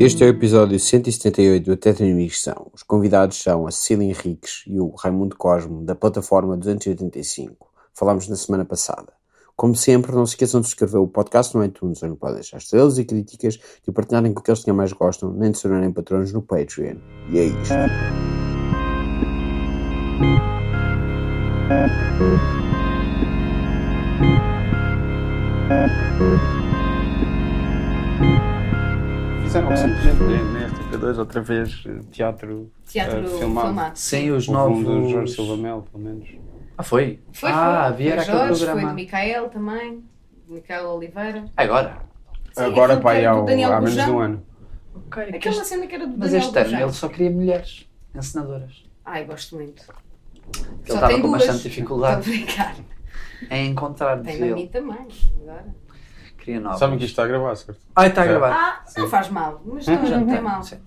Este é o episódio 178 do Tetra Inimigos são. Os convidados são a Cecília Henriques e o Raimundo Cosmo, da plataforma 285. Falámos na semana passada. Como sempre, não se esqueçam de subscrever o podcast no iTunes, onde podem deixar estrelas e críticas, de partilharem com aqueles que mais gostam, nem de se tornarem patrões no Patreon. E é isto. Fizeram recentemente na RTP2 outra vez teatro, Teatro eh, filmado. filmado. Sem os Houve um do novos. Jorge Silva Mel, pelo menos. Ah, foi? Foi, ah, foi. havia foi aquele Jorge, programa. foi do Micael também, do Micael Oliveira. Agora? Sim, Agora, que era há, menos de um ano. Ok. que Aquela este- cena que era do Mas Daniel este ano ele só queria mulheres encenadoras. Ai, gosto muito. Ele Só estava tem com duas. bastante dificuldade Estou a brincar. em encontrar Tem a mim também, agora. Queria novas. Sabem que isto está a gravar, certo? Ah, está a Já. gravar. Ah, não faz mal, mas não, não tem mal. Sim.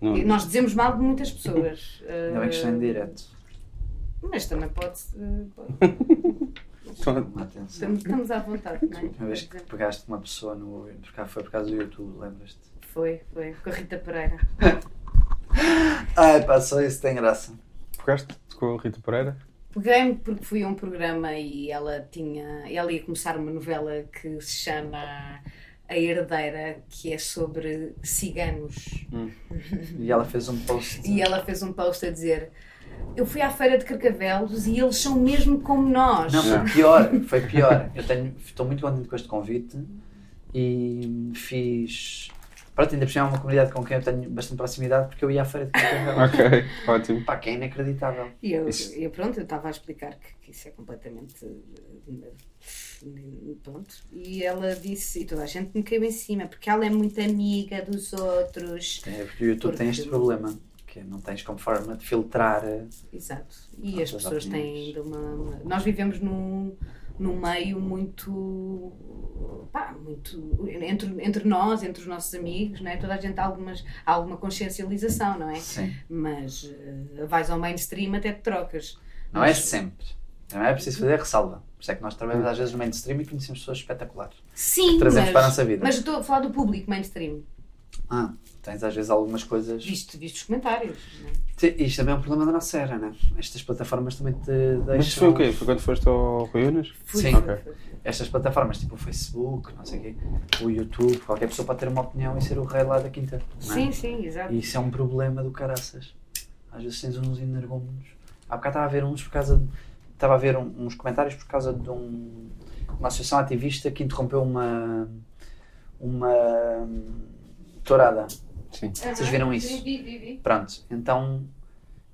Não. Nós dizemos mal de muitas pessoas. Ainda bem que estou em eh, direto. Mas também pode. eh, pode- atenção. Estamos, estamos à vontade, não é? Uma vez que pegaste uma pessoa no. por cá- Foi por causa do YouTube, lembras-te? Foi, foi. Com a Rita Pereira. Ai, pá, só isso tem graça. Pegaste com a Rita Pereira? Peguei-me porque fui a um programa e ela tinha. Ela ia começar uma novela que se chama A Herdeira, que é sobre ciganos. E ela fez um post. E ela fez um post a dizer: Eu fui à feira de Carcavelos e eles são mesmo como nós. Não, foi pior, foi pior. Eu tenho, estou muito contente com este convite e fiz. Pronto, ainda por cima é uma comunidade com quem eu tenho bastante proximidade porque eu ia à feira de. Ok, ótimo. Pá, que é inacreditável. E eu, Isso- eu, pronto, eu estava a explicar que, que isso é completamente. Pronto. E ela disse, e toda a gente me caiu em cima, porque ela é muito amiga dos outros. É porque o YouTube tem este Porque- problema, que é não tens como forma de filtrar. eh, Exato. E as pessoas têm opiniões. ainda uma, uma- Nós vivemos num, num meio muito. Pá, muito. Entre, entre nós, entre os nossos amigos, não é? toda a gente há, algumas, há alguma consciencialização, não é? Sim. Mas eh, vais ao mainstream até te trocas. Não é sempre. Não é preciso fazer ressalva. Por isso é que nós trabalhamos às vezes no mainstream e conhecemos pessoas espetaculares. Sim, Trazemos mas, para a nossa vida. mas estou a falar do público mainstream. Ah, tens às vezes algumas coisas. Visto, visto os comentários. é? Sim, Isto também é um problema da nossa era, né? Estas plataformas também te deixam. Mas foi o quê? Foi quando foste ao Rui Unas? Sim. fui, Ok. fui. Estas plataformas, tipo o Facebook, não sei o quê, o YouTube, qualquer pessoa pode ter uma opinião e ser o rei lá da quinta. não é? Sim, sim, exato. E isso é um problema do caraças. Às vezes tens uns energúmenos. Há bocado estava a ver uns por causa de. Estava a ver um- uns comentários por causa de um, uma associação ativista que interrompeu uma. uma. hum, tourada. Sim. Vocês viram isso? Sim, vi, vi, vi. Pronto, então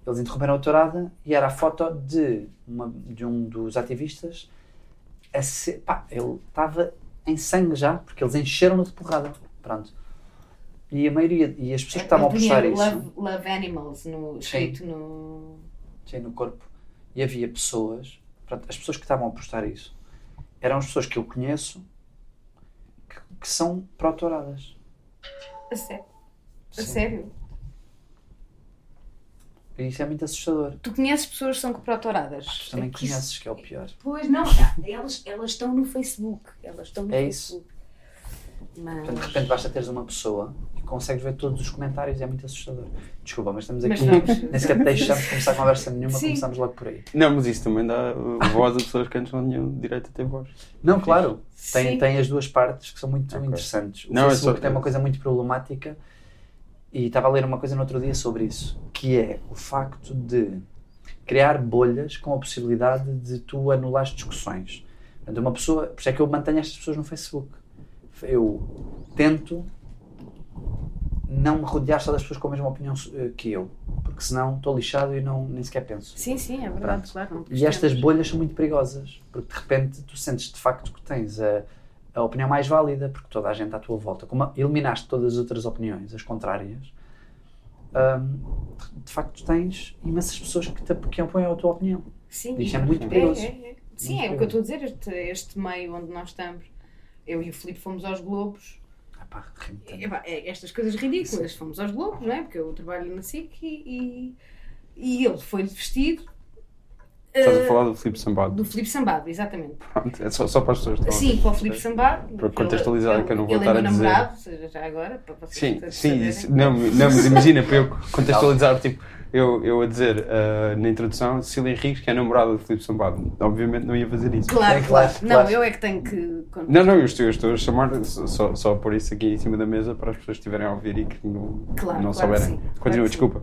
eles interromperam a tourada e era a foto de, uma, de um dos ativistas. A ser, pá, ele estava em sangue já, porque eles encheram-no de porrada. Pronto. E a maioria, e as pessoas que estavam a postar isso. Love, love Animals no, escrito no. Sim, no corpo. E havia pessoas, pronto, as pessoas que estavam a postar isso eram as pessoas que eu conheço que, que são pró-touradas. A sério. A Sim. sério. E isso é muito assustador. Tu conheces pessoas que são coprotoradas? Tu também É que isso- conheces, que é o pior. Pois não, elas, elas estão no Facebook. Elas estão no É isso. Facebook. Mas... Portanto, de repente basta teres uma pessoa que consegues ver todos os comentários e é muito assustador. Desculpa, mas estamos Mas aqui. vamos. Nem sequer deixamos começar a conversa nenhuma, Sim. começamos logo por aí. Não, mas isso também dá voz a pessoas que antes não tinham direito a ter voz. Não, claro, tem, Sim. tem as duas partes que são muito Ok. interessantes. O Não, é Facebook só- tem uma coisa muito problemática e estava a ler uma coisa no outro dia sobre isso, que é o facto de criar bolhas com a possibilidade de tu anulares discussões. Portanto, uma pessoa, por isso é que eu mantenho estas pessoas no Facebook. Eu tento não me rodear só das pessoas com a mesma opinião eh, que eu, porque senão estou lixado e não, nem sequer penso. Sim, sim, é verdade, Pronto. claro. E estas bolhas são muito perigosas, porque de repente tu sentes de facto que tens a, a opinião mais válida, porque toda a gente à tua volta, como eliminaste todas as outras opiniões, as contrárias, hum, de- facto tens imensas pessoas que, te, que apoiam a tua opinião. Sim, Isto é muito perigoso. é, é. Sim, Muito é o que eu estou a dizer. Este, este meio onde nós estamos. Eu e o Filipe fomos aos Globos. Ah, pá, rimo tanto. É, é, estas coisas ridículas. Fomos aos Globos, não é? Porque eu trabalho na SIC e, e, e ele foi vestido Estás a falar do Filipe Sambado. do Filipe Sambado, exatamente. Pronto, é só, só para as pessoas que Sim, para o Filipe Sambado. Para contextualizar, ele- que eu não vou estar é meu a dizer. namorado, já agora, para vocês Sim, sim, não, não, mas imagina, para eu contextualizar, tipo, eu, eu a dizer ah, na introdução Cília Henriques, que é namorada do Filipe Sambado. Obviamente não ia fazer isso. Claro, É claro. Não, claro. eu é que tenho que. Não, não, eu estou, eu estou a chamar só, só a pôr isso aqui em cima da mesa para as pessoas que estiverem a ouvir e que não, Claro, não claro souberem. sim, claro Continua, desculpa.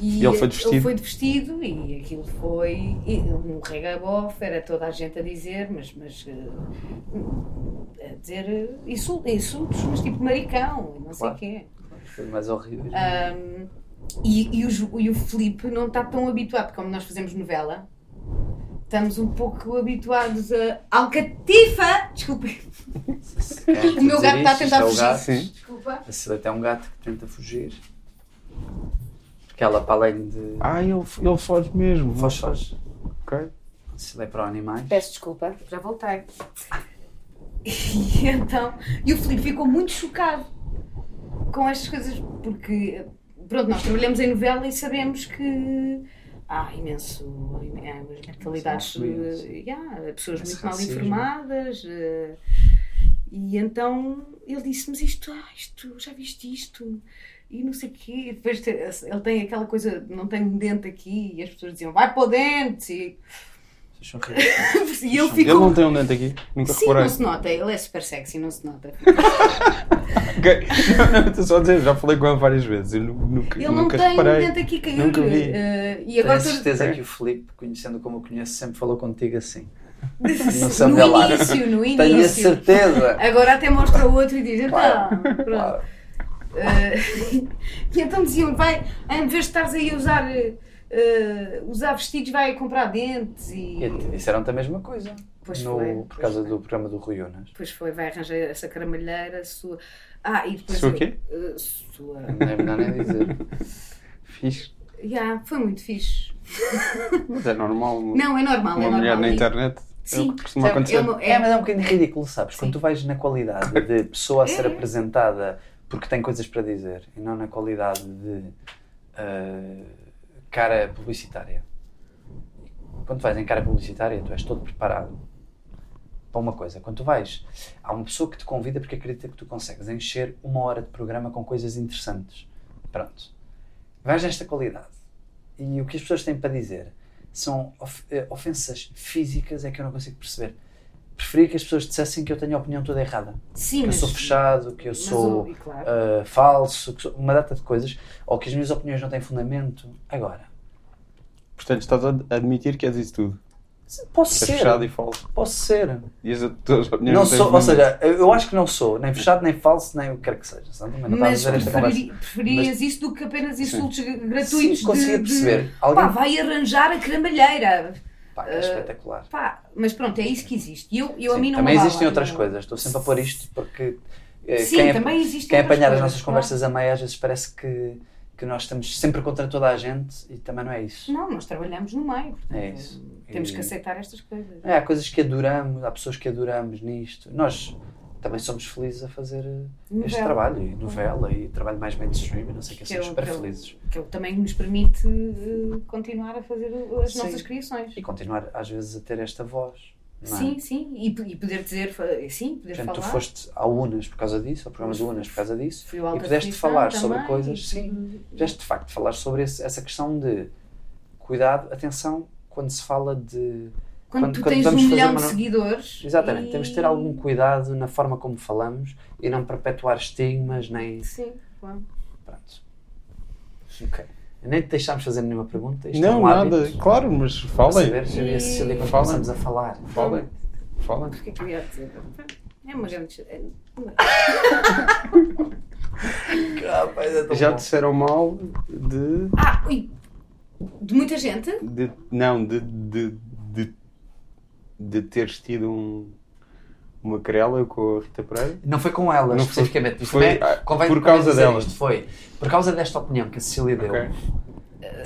E E ele foi de vestido? Ele foi de vestido e aquilo foi e um regabof, era toda a gente a dizer, mas, mas eh, a dizer eh, insul- insultos, mas tipo maricão, e não sei o quê. Foi mais horrível. Ahm, e, e, o, e o Filipe não está tão habituado, como nós fazemos novela, estamos um pouco habituados a Alcatifa! Desculpem, o meu gato está a tentar é fugir. gato. Sim. Desculpa. A Celeste é um gato que tenta fugir. Porque ela, para além de. Ah, ele, ele foge mesmo. Foz, foz. Ok. A é para animais. Peço desculpa, já voltei. E então, e o Filipe ficou muito chocado com estas coisas, porque, pronto, nós trabalhamos em novela e sabemos que há imenso, há mentalidades, yeah, pessoas Esse muito mal racismo. informadas. eh, E então ele disse: Mas isto, ah, isto, já viste isto? E não sei o quê. E depois ele tem aquela coisa, não tem um dente aqui, e as pessoas diziam: Vai para o dente! E, Vocês são ridículos. e ele Ele não tem um dente aqui. Nunca Sim, reparei. não se nota, ele é super sexy, não se nota. Ok. Não, não, estou só a dizer, já falei com ele várias vezes. Eu nu- nunca, Ele não nunca tem um reparei. dente aqui cair. Nunca vi. eh, e Tenho agora a tô- certeza Ok. que o Filipe, conhecendo como o conheço, sempre falou contigo assim. no Belar. início, no Tenho a início. certeza. Agora até mostra o outro e diz, então, Claro, pronto. claro. Eh, e então diziam, vai, em vez de estares aí a usar, eh, eh, usar vestidos, vai comprar dentes e... E te disseram-te a mesma coisa. Pois no, foi, por pois causa foi. do programa do Rui Unas. Depois foi, vai arranjar essa caramalheira, sua... Ah, e depois... Sua eu- quê? eh, sua... Não é melhor nem dizer. Fixe. Yeah, foi muito fixe. Mas é normal. Não, é normal, uma é normal. mulher na E- internet. É Sim, o que costuma acontecer. é uma- É, mas é um bocadinho ridículo, sabes? Quando Sim. tu vais na qualidade de pessoa a ser É. apresentada porque tem coisas para dizer e não na qualidade de ah, cara publicitária. Quando vais em cara publicitária, tu és todo preparado para uma coisa. Quando tu vais, há uma pessoa que te convida porque acredita que tu consegues encher uma hora de programa com coisas interessantes. Pronto. Vais nesta qualidade. E o que as pessoas têm para dizer são of- eh, ofensas físicas é que eu não consigo perceber. Preferia que as pessoas dissessem que eu tenho a opinião toda errada. Sim, Que eu mas- sou fechado, que eu mas sou e claro. ah, falso, que sou- uma data de coisas, ou que as minhas opiniões não têm fundamento. Agora, Portanto, estás a admitir que és isso tudo. posso ser. fechado e falso. Posso ser. E as tuas opiniões Não têm sou, ou seja, eu acho que não sou, nem fechado, nem falso, nem o que quer que seja. sabe? Não Mas dizer esta conversa. preferi- preferias isso do que apenas insultos gratuitos Sim, conseguia de, de- perceber. Pá, Alguém- vai arranjar a cramalheira. Pá, que é espetacular. Pá, mas pronto, é isso que existe. Eu, eu a mim não também existem outras não- coisas. Estou sempre a pôr isto porque eh, Sim, quem, também existem quem outras apanhar as coisas, nossas claro. conversas a meio às vezes parece que, que nós estamos sempre contra toda a gente e também não é isso. Não, nós trabalhamos no meio. portanto, É isso. Temos E- que aceitar estas coisas. É, há coisas que adoramos, há pessoas que adoramos nisto. Nós também somos felizes a fazer eh, este Novela. trabalho, e novela, e trabalho mais mainstream, e não sei o que, Que é somos o- super que é felizes. Que é o que também nos permite eh, continuar a fazer as Sim. nossas criações. E continuar, às vezes, a ter esta voz. É? Sim, sim. E, e poder dizer, sim, poder Portanto, tu falar. foste ao UNAS por causa disso, ao programa do UNAS por causa disso, e pudeste falar sobre também, coisas, e sim, pudeste de facto falar sobre esse- essa questão de cuidado, atenção, quando se fala de. Quando, Quando- tu quando tens vamos um fazer milhão de seguidores. Exatamente, e- temos de ter algum cuidado na forma como falamos e não perpetuar estigmas, nem. Sim, claro. Pronto. Ok. Nem te deixámos fazer nenhuma pergunta. Isto é Não, um nada. hábito. Claro, mas falem. saber se eu e a Cecília quando Falem. começamos a falar. Falem. Falem. O que é que eu ia dizer? É uma grande. é- Rapaz, é Já bom. disseram mal de. Ah, ui, de muita gente? de não, de, de, de, teres tido um, uma querela com a Rita Pereira. Não foi com ela, Não foi- especificamente. Isto foi, também ah, convém- por causa dizer dela. Isto foi por causa desta opinião que a Cecília deu. Ok.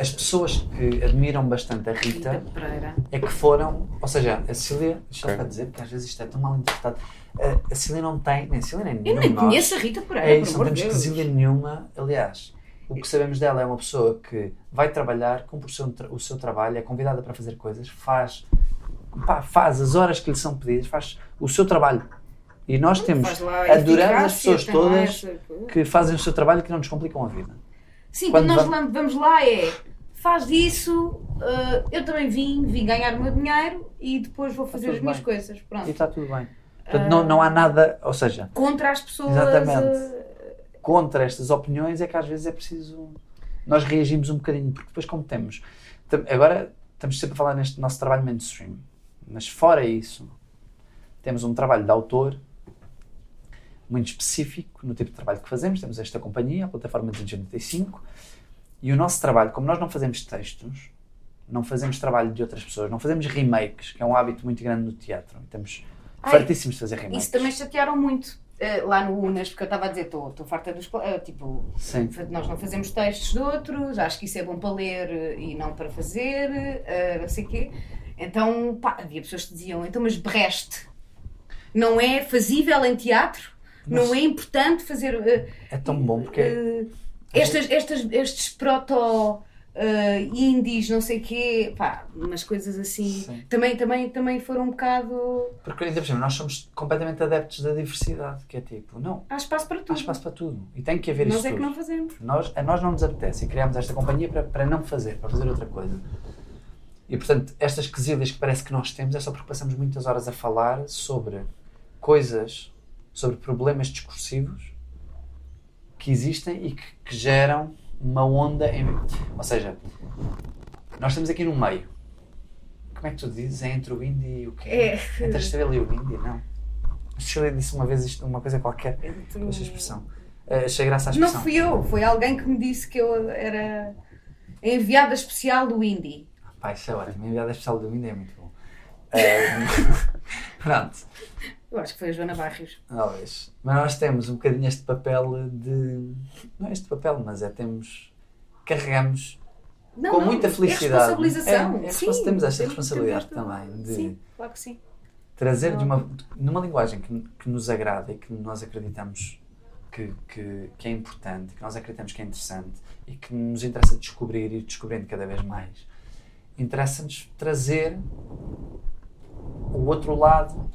As pessoas que admiram bastante a Rita Rita Pereira. é que foram, ou seja, a Cecília, deixa eu Ok. só dizer, porque às vezes isto é tão mal interpretado. A, Cecília não tem, nem a Cecília nem Eu nem nós. conheço a Rita Pereira. É isso, não temos Deus. quesilha nenhuma. Aliás, O que sabemos dela é uma pessoa que vai trabalhar, cumpre o seu, o seu trabalho, é convidada para fazer coisas, faz, pá, faz as horas que lhe são pedidas, faz o seu trabalho. E nós temos, Faz lá adoramos as pessoas todas essa- que fazem o seu trabalho e que não nos complicam a vida. Sim, Quando quando, nós vamos- lá- vamos lá é faz disso, ah, eu também vim, vim ganhar o meu dinheiro e depois vou fazer tudo as minhas bem. coisas. E Pronto. está tudo bem. Portanto, não, não há nada, ou seja, Contra as pessoas. Exatamente. ah, contra estas opiniões é que às vezes é preciso. Nós reagimos um bocadinho, porque depois, como temos. Agora estamos sempre a falar neste nosso trabalho mainstream, mas fora isso, temos um trabalho de autor muito específico no tipo de trabalho que fazemos. Temos esta companhia, a plataforma 285, e o nosso trabalho, como nós não fazemos textos, não fazemos trabalho de outras pessoas, não fazemos remakes, que é um hábito muito grande no teatro. Estamos Ai, fartíssimos de fazer remakes. Isso também chatearam muito ah, lá no Unas, porque eu estava a dizer, estou farta dos. ah, tipo, Sim. nós não fazemos textos de outros, acho que isso é bom para ler eh, e não para fazer, não sei o quê. Então, pá, havia pessoas que diziam, então, mas Brest não é fazível em teatro? Não é importante fazer. ah, É tão bom porque. Eh, estas, estas, estes proto eh, indies, não sei quê, pá, umas coisas assim, Sim. também, também, também foram um bocado. Porque ainda por cima, nós somos completamente adeptos da diversidade, que é tipo, não, Há espaço para há tudo. espaço para tudo. E tem que haver Nós isso é que tudo. não fazemos. Nós, a nós não nos apetece e criámos esta companhia para, para não fazer, para fazer outra coisa. E portanto, estas quesilhas que parece que nós temos é só porque passamos muitas horas a falar sobre coisas, sobre problemas discursivos que existem e que, que geram uma onda em. Ou seja, nós estamos aqui no meio. Como é que tu dizes? É entre o indie e o quê? É. Entre a estrela e o indie? Não. A estrela disse uma vez isto, uma coisa qualquer com esta expressão. Eh, achei graça à Não expressão. fui eu, foi alguém que me disse que eu era a enviada especial do Indie. Pá, isso é ótimo. A enviada especial do Windows é muito bom. Eh, pronto. Eu acho que foi a Joana Barrios. Talvez. Mas nós temos um bocadinho este papel de. Não é este papel, mas é temos. Carregamos Não, com não, muita é felicidade. responsabilização. É, é sim, temos esta responsabilidade também de Sim, claro que sim. trazer de uma, numa linguagem que, que nos agrada e que nós acreditamos que, que, que é importante, que nós acreditamos que é interessante e que nos interessa descobrir e ir descobrindo cada vez mais. Interessa-nos trazer o outro lado,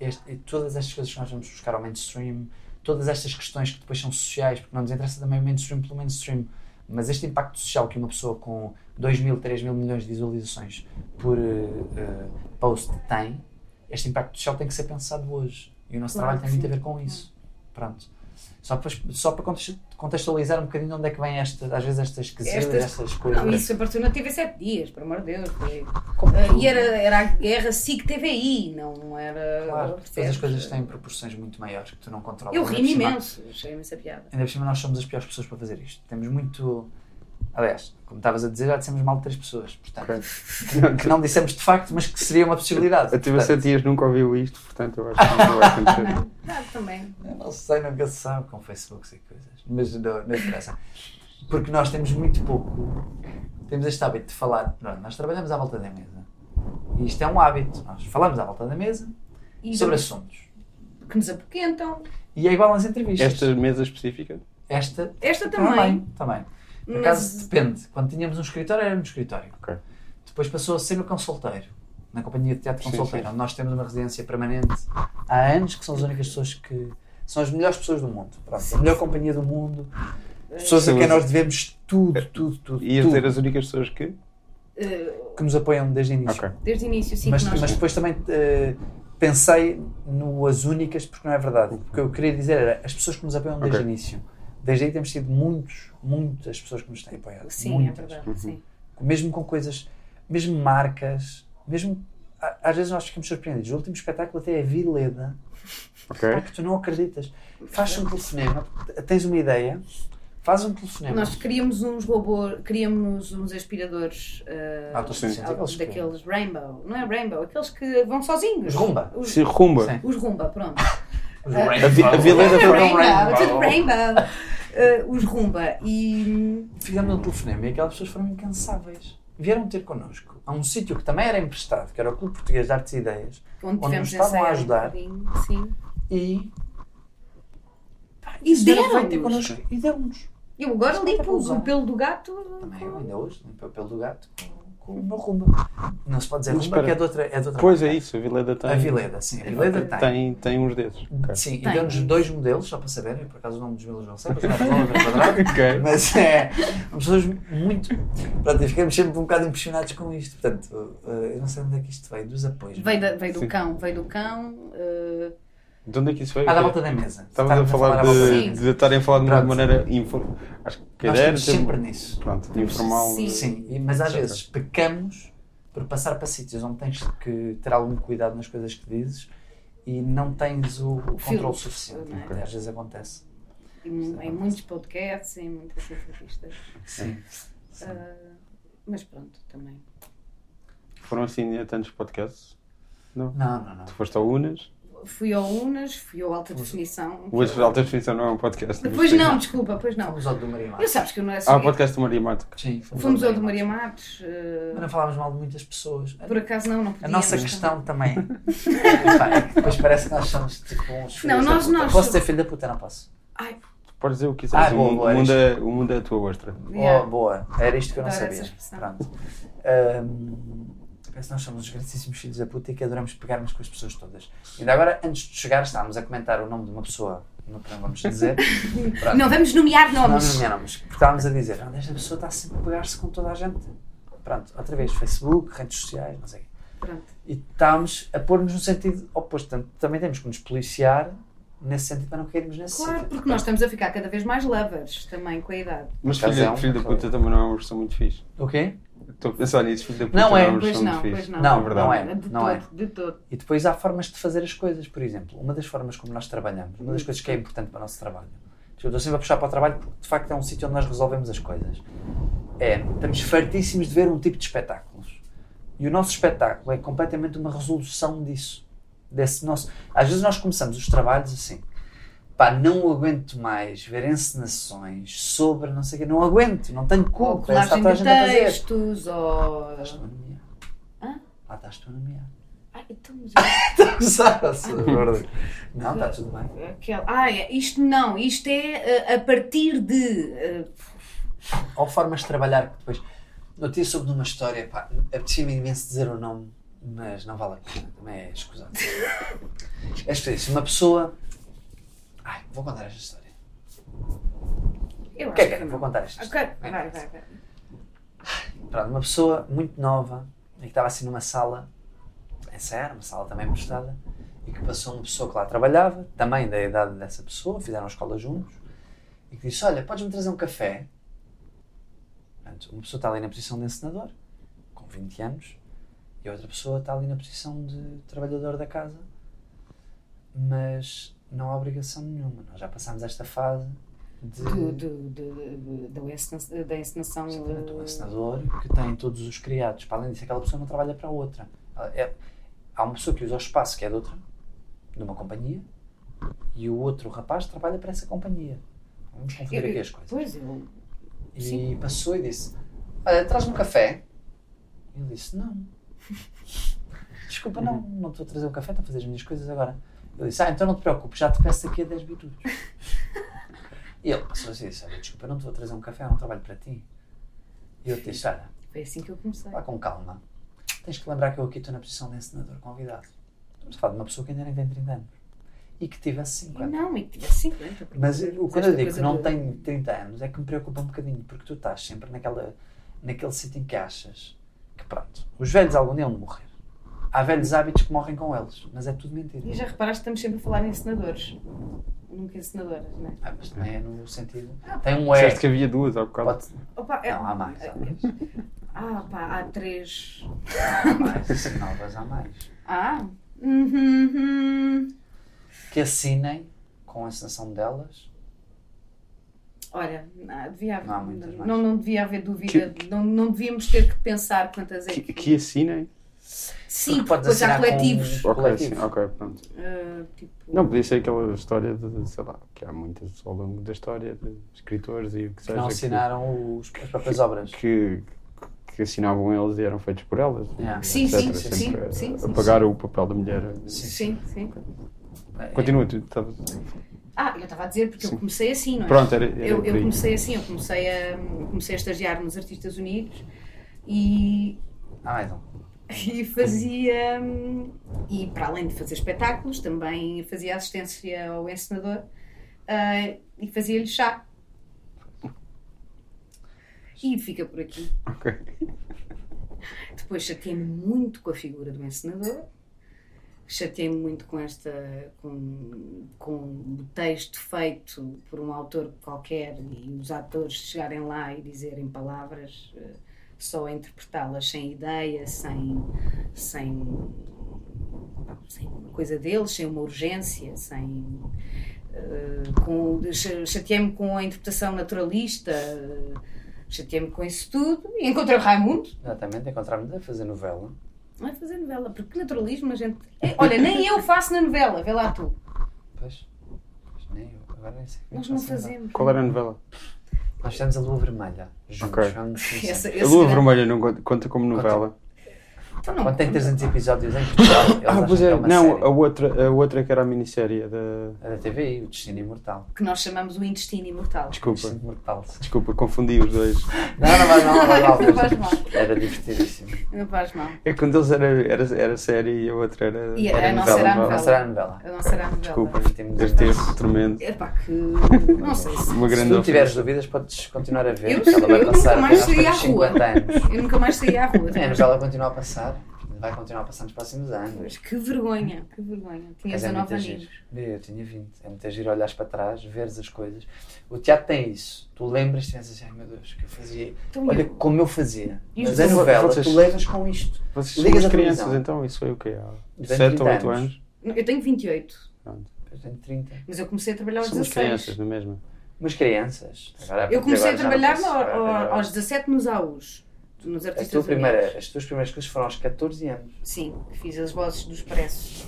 este, e todas estas coisas que nós vamos buscar ao mainstream, todas estas questões que depois são sociais, porque não nos interessa também o mainstream pelo mainstream, mas este impacto social que uma pessoa com 2 mil, 3 mil milhões de visualizações por eh, post tem, este impacto social tem que ser pensado hoje. E o nosso Claro trabalho tem muito a ver com isso. Pronto. Só para, só para context- contextualizar um bocadinho onde é que vem esta, às vezes estas quesilhas, Estas- estas coisas. Não, isso apareceu na TV 7 dias, por amor de Deus. Foi... Ah, e era, era a guerra SIC-TVI, não era. Claro, todas as coisas têm proporções muito maiores que tu não controlas. Eu ri imenso, achei imensa piada. Ainda por cima nós somos as piores pessoas para fazer isto. Temos muito. Aliás, como estavas a dizer, já dissemos mal de três pessoas. Portanto, que não dissemos de facto, mas que seria uma possibilidade. A TV Dias nunca ouviu isto, portanto eu acho que não vai acontecer. Não, também. Eu não sei, nunca se sabe com Facebooks e coisas. Mas não, não interessa. Porque nós temos muito pouco. Temos este hábito de falar. Pronto, nós trabalhamos à volta da mesa. E isto é um hábito. Nós falamos à volta da mesa E sobre vamos- assuntos. que nos apoquentam. E é igual às entrevistas. Esta mesa específica, Esta Esta também. também. também. Por Mas- acaso depende. Quando tínhamos um escritório, era no escritório. Ok. Depois passou a ser no consulteiro. Na companhia de teatro Sim, consulteiro, sim. onde nós temos uma residência permanente há anos, que são as únicas pessoas que. São as melhores pessoas do mundo. Pronto, a melhor companhia do mundo. As pessoas a quem mas- nós devemos tudo, tudo, tudo. tudo dizer as únicas pessoas que. Eh, que nos apoiam desde o início. Ok. desde o início, sim, mas, nós. mas depois também eh, pensei no as únicas, porque não é verdade. O que eu queria dizer era as pessoas que nos apoiam desde o início. Desde aí temos tido muitos, muitas pessoas que nos têm apoiado. Sim, muitas. é verdade. Sim. Mesmo com coisas, mesmo marcas, mesmo. Às vezes nós ficamos surpreendidos. O último espetáculo até é Vileda, Ok? pá, que tu não acreditas. Faz um telefonema, tens uma ideia, faz um telefonema. Nós queríamos uns robôs, queríamos uns aspiradores eh, Autossuficientes, aqueles que- daqueles Rainbow, não é Rainbow, aqueles que vão sozinhos. Os Rumba. Os, Sim, rumba. Sim. os Rumba, pronto. Os Ah, Rainbow. a a Vileda foi um Rainbow, Rainbow. Eh, os Rumba. E Fizemos um telefonema e aquelas pessoas foram incansáveis. Vieram ter connosco a um sítio que também era emprestado, que era o Clube Português de Artes e Ideias, onde Onde nos estavam a um ajudar. bocadinho, Sim. e. pá, E disseram, "Vai ter deram-nos. E deu-nos. Eu agora limpo o pelo do gato. Também eu ainda hoje limpei o pelo do gato com, meu rumba. Não se pode dizer Mas rumba, que é de outra, é de outra Pois é marca. isso, a Vileda tem. A Vileda, sim. A Vileda tem. Tem, tem uns. Ok. Sim, e Tem. deu-nos dois modelos, só para saberem, por acaso o nome dos modelos não sei, mas não é é quadrado. Mas é, são pessoas muito. Pronto, e ficamos sempre um bocado impressionados com isto. Portanto, eh, eu não sei onde é que isto veio, dos apoios. Veio, da- veio do Sim. cão, veio do cão. eh, De onde é que isso veio? Ah, da volta da mesa. Estávamos a falar de, de estarem a falar de uma maneira informal. Acho que Nós estamos sempre nisso. Pronto, informal. Sim. Sim, mas às vezes pecamos por passar para sítios onde tens que ter algum cuidado nas coisas que dizes e não tens o, o controle suficiente. é? Até Às vezes acontece. em, em muitos podcasts, em muitas entrevistas. Sim. Eh, mas pronto, também. Foram assim a tantos podcasts? Não. Não, não, não. Tu foste ao Unas. Fui ao Unas, fui ao Alta Definição. O Unas Alta Definição não é um podcast. Pois sim. não, desculpa, pois não. Fomos ao do Maria Eu sabes que eu não é Ah, o assim. podcast do Maria Mato. Sim, Fomos ao do Maria Matos. eh, Mas não falámos mal de muitas pessoas. por acaso não, não A podíamos. nossa questão também Pá, é depois parece que nós somos tipo uns filhos Não, da nós- puta. nós Posso ser filho da puta? Não posso. Ai, Podes dizer o que quiseres. Ah, o, boa, o mundo é, o mundo é a tua ostra. Yeah. Oh, boa. Era isto que eu não Adoro sabia. Pronto. Ahm, parece que nós somos os grandíssimos filhos da puta e que adoramos pegarmos com as pessoas todas. Ainda agora, antes de chegar, estávamos a comentar o nome de uma pessoa, não não vamos dizer. Pronto. não vamos nomear Não, nomes. não, não, mas porque estávamos a dizer, "Ah, esta pessoa está sempre a pegar-se com toda a gente. Pronto, outra vez, Facebook, redes sociais, não sei. Pronto. E estávamos a pôr-nos no sentido oposto. Portanto, também temos que nos policiar nesse sentido para não cairmos nesse Claro, sítio. porque nós estamos a ficar cada vez mais lovers também com a idade. Mas filho, é um- filho da puta também não é uma versão muito fixe. O quê? Estou a pensar nisso, filho da puta Não não é, é uma Pois não, pois não. Não, verdade. não é. De não todo, é. de todo. E depois há formas de fazer as coisas. Por exemplo, uma das formas como nós trabalhamos, uma das coisas que é importante para o nosso trabalho, eu estou sempre a puxar para o trabalho porque de facto é um sítio onde nós resolvemos as coisas. É, estamos fartíssimos de ver um tipo de espetáculos. E o nosso espetáculo é completamente uma resolução disso. Desse nosso... Às vezes nós começamos os trabalhos assim. Pá, não aguento mais ver encenações sobre não sei o quê. Não aguento, não tenho Ou culpa. Está colagem de textos, ou. Estás-te a nomear. Hã? Lá estás tu a nomear. Ai, então, mas-. Não, está tudo bem. Ah, é, isto não, isto é uh, a partir de. uh, Ou formas de trabalhar que depois. Dia soube de uma história, pá, apetecia-me imenso dizer o nome, mas não vale a pena, também é escusado. É isso, uma pessoa. Ai, vou contar esta história. eu Quer, quer, que vou contar esta Ok, história. vai, vai, vai. Pronto, uma pessoa muito nova e que estava assim numa sala, a ensaiar, uma sala também emprestada, e que passou uma pessoa que lá trabalhava, também da idade dessa pessoa, fizeram a escola juntos, e que disse: Olha, podes-me trazer um café? Portanto, uma pessoa está ali na posição de encenador, com 20 anos, e a outra pessoa está ali na posição de trabalhador da casa, mas não há obrigação nenhuma. Nós já passámos esta fase de. Do, do, do, do- da encenação- da encenação. Exatamente, um uh, encenador que tem todos os criados. Para além disso, aquela pessoa não trabalha para outra. É- há uma pessoa que usa o espaço que é de outra, de uma companhia, e o outro rapaz trabalha para essa companhia. Vamos confundir aqui as coisas. Pois, eu. E sim. passou e disse: Olha, traz-me um café. Ele disse: Não. Desculpa, não, não estou a trazer o café, estou a fazer as minhas coisas agora. Ele disse: Ah, então não te preocupes, já te peço daqui a 10 minutos. e ele passou assim disse: Olha, desculpa, não te vou trazer um café, eu não trabalho para ti. E eu te disse: Olha, Foi assim que eu comecei. vá com calma. Tens que lembrar que eu aqui estou na posição de encenador convidado. Estamos a falar de uma pessoa que ainda nem tem 30 anos. E que tivesse 50. Não, e que tivesse 50. porque Mas o- quando eu digo que não do- tenho 30 anos é que me preocupa um bocadinho, porque tu estás sempre naquela, naquele sítio em que achas que pronto, os velhos algum dia vão morrer. Há velhos hábitos que morrem com eles, mas é tudo mentira. E já reparaste que estamos sempre a falar em encenadores. Nunca encenadoras, não é? Ah, mas também é no sentido. Tem um é. Disseste que havia duas há bocado. Pode... Opa, é- Não, há mais. Há mais. Ah, pá, há três. Há mais. Assim, novas há mais. Ah? Uhum. Que assinem com a encenação delas. Olha, não, devia haver, Não há muitas mais. não, não devia haver dúvida. Não, não devíamos ter que pensar quantas é Que, que. que assinem? Sim, Porque podes depois há coletivos. Ok, Coletivo. sim, ok, pronto. Ah, tipo, Não, podia ser aquela história de, sei lá, que há muitas ao longo da história de escritores e o que Que seja. não assinaram os, as próprias obras. que, que assinavam eles e eram feitos por elas. Yeah. Sim, etc. sim, Sempre sim, sim, a sim, pagar o papel da mulher. sim, sim. É, Continua, tu estavas. Ah, eu estava a dizer porque eu comecei assim, não é? Pronto, era, era eu, eu comecei assim, eu comecei a, comecei a estagiar nos Artistas Unidos e, Ah, mais um. E fazia. E para além de fazer espetáculos, também fazia assistência ao encenador ah, e fazia-lhe chá. E fica por aqui. Ok. Depois chateei-me muito com a figura do encenador, chateei-me muito com esta com, com o texto feito por um autor qualquer e os atores chegarem lá e dizerem palavras eh, só a interpretá-las sem ideia, sem, sem, sem uma coisa deles, sem uma urgência, sem. com- cha- chateei-me com a interpretação naturalista, eh, chateei-me com isso tudo e encontrei o Raimundo. Exatamente, encontramos a fazer novela. Não é fazer novela, porque naturalismo a gente. É, olha, nem eu faço na novela, vê lá tu. Pois, pois nem eu. Agora nem sei. como é Nós não fazemos. Qual era a novela? Nós fizemos a Lua Vermelha. Juntos. Ok. Vamos A Lua grande- Vermelha não conta, conta como novela. Então não, Quando tem 300 episódios em Portugal, Ah, pois é. Não, série. a outra, a outra que era a minissérie da. A da TVI, o Destino Imortal. que nós chamamos o intestino imortal. Desculpa, Destino Imortal. desculpa, confundi os dois. Não, não vai mal, não vai mal. Não faz mal. Era divertidíssimo. Não faz mal. É que quando eles era, era, era série e a outra era. E era a nossa era a novela. será a novela. Não será a novela. Desculpa, ter imenso. tremendo. Epá, que. Não sei se. Uma Se grande tu tiveres dúvidas, podes continuar a ver. Eu- ela eu passar nunca mais saí à rua. 50 anos. Eu nunca mais saí à rua. É, a novela continua a passar. Vai continuar a passar nos próximos anos. Mas que vergonha, que vergonha. Tinha Mas é 19 muito aninhos. giro. Vê, Eu tinha 20. É muito giro olhares para trás, veres as coisas. O teatro tem isso. Tu lembras e pensas, ai meu Deus, o que eu fazia. Então, Olha eu- como eu fazia. E Mas os a vo- novela, vocês- tu levas com isto. Vocês Ligas são crianças, televisão. então? Isso foi o quê? Há Durante 7 ou 30 8 anos. anos? Eu tenho 28, Eu tenho 30. mas eu comecei a trabalhar aos Somos 16. crianças, não é mesmo? Mas crianças. Agora, Eu comecei a trabalhar posso. ao- agora- aos 17 nos AUs, nos A Artistas tua primeira, as tuas primeiras coisas foram aos 14 anos. Sim, fiz as vozes dos preços.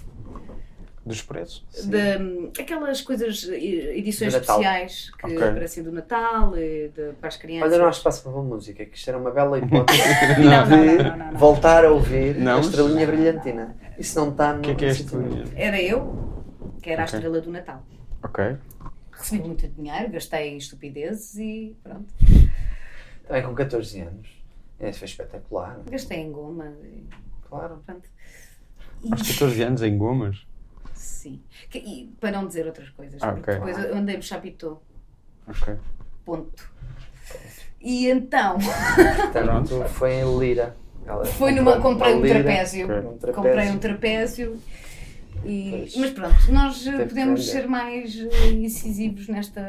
Dos preços? de aquelas coisas, edições especiais que Ok. aparecem do Natal, de, para as crianças. Olha, não há espaço para boa música, que isto era uma bela hipótese de não, não, não. voltar a ouvir Não, a mas- estrelinha brilhantina. Isso não está no. O que é que é. Era eu, que era a Ok. estrela do Natal. Ok. Recebi muito dinheiro, gastei em estupidezes e pronto. Também com 14 anos. Isso foi espetacular. Gastei em goma e Claro. pronto. Aos 14 anos em gomas? sim. Que- E, para não dizer outras coisas, Ah, porque ok. depois eu andei no Chapitão. Ok. Ponto. E então, Portanto, foi em Lira. Ela foi numa. Comprei um lira, trapézio. Ok. um trapézio. Comprei um trapézio. E, Pois. mas pronto, nós eh, podemos ser mais eh, incisivos nesta.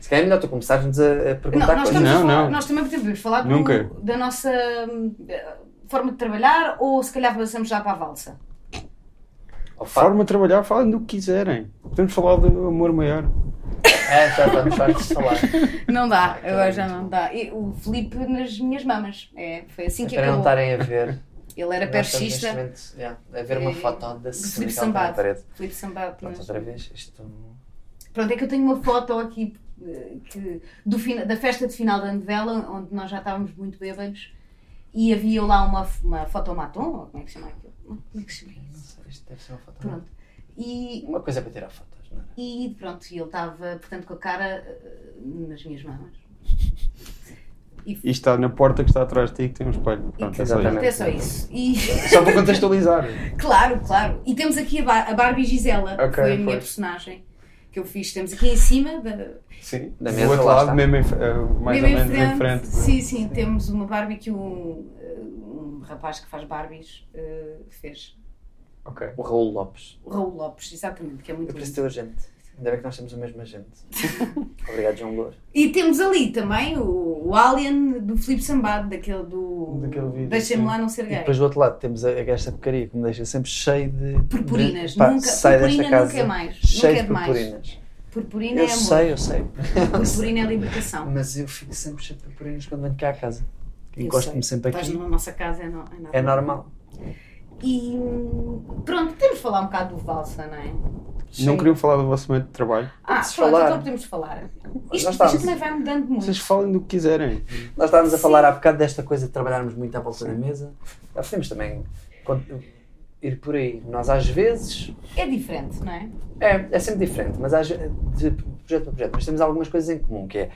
Se calhar é melhor tu começares-nos a, a Não, perguntar nós, a Não, falar- não. nós também podemos falar do- da nossa eh, forma de trabalhar ou se calhar passamos já para a valsa. Facto- Forma de trabalhar, falem do que quiserem. Podemos falar do amor maior. É, já vamos fartos de falar. Não dá, Ah, agora já não dá. E o Filipe nas minhas mamas. É, foi assim que Para não acabou. estarem a ver. Ele era perchista. yeah, a ver uma Eh, foto da Filipe Sambado. parede. Filipe Sambado. Pronto, outra vez. Isto. Pronto, é que eu tenho uma foto aqui eh, que, do, da festa de final da novela, onde nós já estávamos muito bêbados, e havia lá uma, uma fotomaton, ou como é que se chama aquilo? Como é que se chama? Não sei, isto deve ser uma foto. Pronto. E, Uma coisa para tirar fotos, não é? e pronto, e ele estava, portanto, com a cara eh, nas minhas mamas. E, E está na porta que está atrás de ti que tem um espelho. Pronto, é só exatamente. isso. é só isso. E, Só para contextualizar. claro, claro. E temos aqui a, Bar- a Barbie Gisela, Ok, que foi a minha pois. personagem que eu fiz. Temos aqui em cima da, Sim. Da do mesa, outro lá lado, mesmo em, eh, mais Mesmo ou menos em frente. Sim, sim, temos uma Barbie que um, eh, um rapaz que faz Barbies eh, fez. Ok. O Raul Lopes. O Raul Lopes, exatamente, que é muito Eu agente. Ainda bem que nós temos o mesmo agente. Obrigado, João Louro. E temos ali também o, o Alien do Filipe Sambado, daquele do. Daquele vídeo, Deixem-me lá não ser E gay. depois do outro lado temos a, esta porcaria que me deixa sempre cheio de. Purpurinas, de- pá, nunca- sai purpurina desta casa nunca é mais, Cheio nunca é de demais. purpurinas. Purpurina Eu é amor. sei, eu sei. Purpurina é libertação. Mas eu fico sempre cheio de purpurinas quando venho cá à casa. Encosto-me sempre Estás aqui. na nossa casa, é, no, é nada. É normal. E hum, pronto, temos de falar um bocado do Valsa, não é? Não queriam falar do vosso momento de trabalho? Ah, Podes pronto, falar. então podemos falar. Isto, isto também vai mudando muito. Vocês falem do que quiserem. Nós estávamos a falar há bocado desta coisa de trabalharmos muito à volta da mesa. Já podemos também. ir por aí. Nós às vezes É diferente, não é? é, é sempre diferente, mas às, de projeto para projeto. Mas temos algumas coisas em comum, que é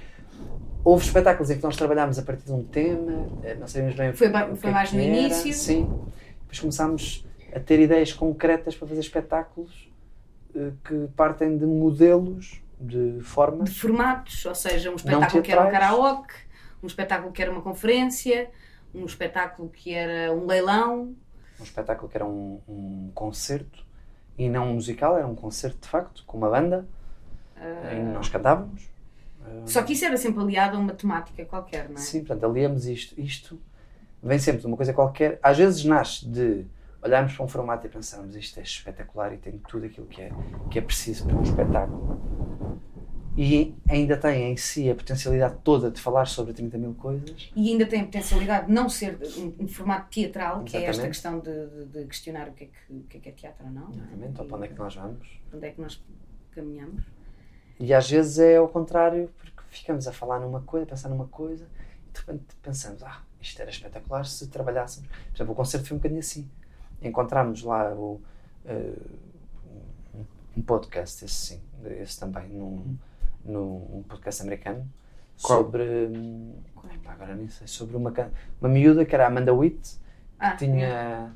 houve espetáculos em que nós trabalhámos a partir de um tema, eh, não sabíamos bem o Foi o que foi é mais que no era, início. Sim. Depois começámos a ter ideias concretas para fazer espetáculos que partem de modelos de De formas. formatos, ou seja, um espetáculo que era um karaoke, um espetáculo que era uma conferência, um espetáculo que era um leilão. Um espetáculo que era um, um concerto e não um musical, era um concerto de facto, com uma banda, em que nós cantávamos. Eh, Só que isso era sempre aliado a uma temática qualquer, não é? Sim, portanto, aliamos isto. Isto vem sempre de uma coisa qualquer. Às vezes nasce de olharmos para um formato e pensarmos isto é espetacular e tem tudo aquilo que é, que é preciso para um espetáculo. E ainda tem em si a potencialidade toda de falar sobre 30 mil coisas. E ainda tem a potencialidade de não ser um, um formato teatral, que é esta Exatamente. questão de, de- de questionar o que, é que, o que é que é teatro ou não. é? Exatamente, ou para onde é que nós vamos. Onde é que nós caminhamos. E às vezes é ao contrário, porque ficamos a falar numa coisa, a pensar numa coisa, e de repente pensamos, ah, isto era espetacular se trabalhássemos. Por exemplo, o concerto foi um bocadinho assim. Encontramos lá o, eh, um- podcast, esse sim, esse também, num, num um podcast americano, Qual? sobre, hum, epá, agora nem sei, sobre uma, uma miúda que era a Amanda Witt, Ah, que tinha...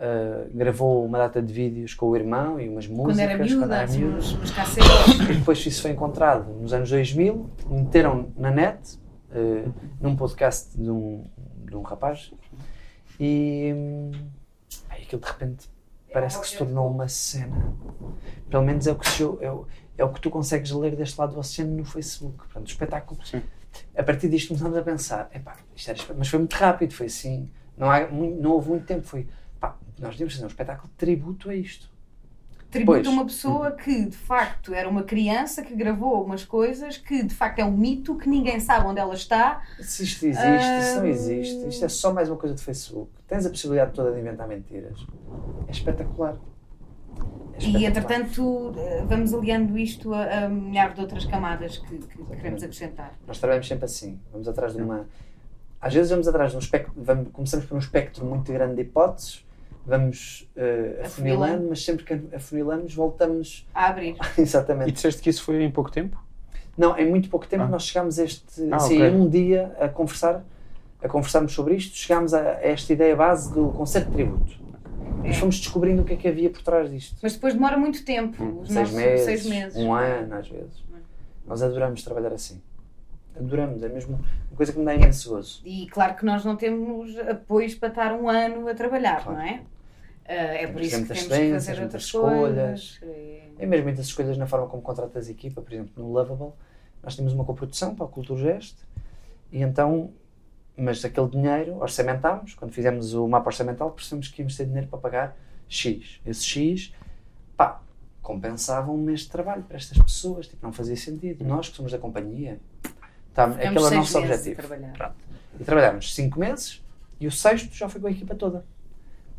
Eh, gravou uma data de vídeos com o irmão e umas músicas quando era miúda, quando era miúda. uns, uns cassetes. E depois isso foi encontrado nos anos 2000, meteram na net, eh, num podcast de um, de um rapaz, e hum, aquilo de repente parece que se tornou uma cena. Pelo menos é o que, se, é o, é o que tu consegues ler deste lado do oceano no Facebook. Portanto, o espetáculo. Sim. A partir disto começámos a pensar, epá, isto era mas foi muito rápido, foi assim, não, há, não houve muito tempo, foi, pá, nós devíamos fazer um espetáculo de tributo a isto. Tributo a uma pessoa que de facto era uma criança que gravou umas coisas que de facto é um mito, que ninguém sabe onde ela está. Se isto existe, isso não Ah. existe. Isto é só mais uma coisa do Facebook. Tens a possibilidade toda de inventar mentiras. É espetacular. É E espetacular. entretanto eh, vamos aliando isto a, a milhares de outras camadas que, que queremos acrescentar. Nós trabalhamos sempre assim. Vamos atrás de uma. Às vezes vamos atrás de um espectro. Vamos, começamos por um espectro muito grande de hipóteses, vamos uh, afunilando, Afunilando. mas sempre que afunilamos voltamos. A abrir. E Exatamente. disseste que isso foi em pouco tempo? Não, em muito pouco tempo Ah. nós chegámos a este. Ah, assim, ok. em um dia a conversar, a conversarmos sobre isto, chegámos a, a esta ideia base do concerto de tributo. Mas fomos descobrindo o que é que havia por trás disto. Mas depois demora muito tempo. Os seis nossos meses, seis meses. um ano às vezes. Nós adoramos trabalhar assim. Adoramos, é mesmo uma coisa que me dá imenso gozo. E claro que nós não temos apoios para estar um ano a trabalhar, Claro. não é? Ah, é por Temos isso que temos que fazer outras escolhas. coisas. E- É mesmo muitas escolhas na forma como contratas a equipa, por exemplo, no Lovable, nós tínhamos uma coprodução para o Culturgest e então, mas aquele dinheiro orçamentámos, quando fizemos o mapa orçamental, percebemos que íamos ter dinheiro para pagar X. Esse X, pá, compensava um mês de trabalho para estas pessoas, tipo, não fazia sentido. Nós que somos da companhia, tá, aquele é o nosso objetivo. E trabalhámos 5 meses e o sexto já foi com a equipa toda.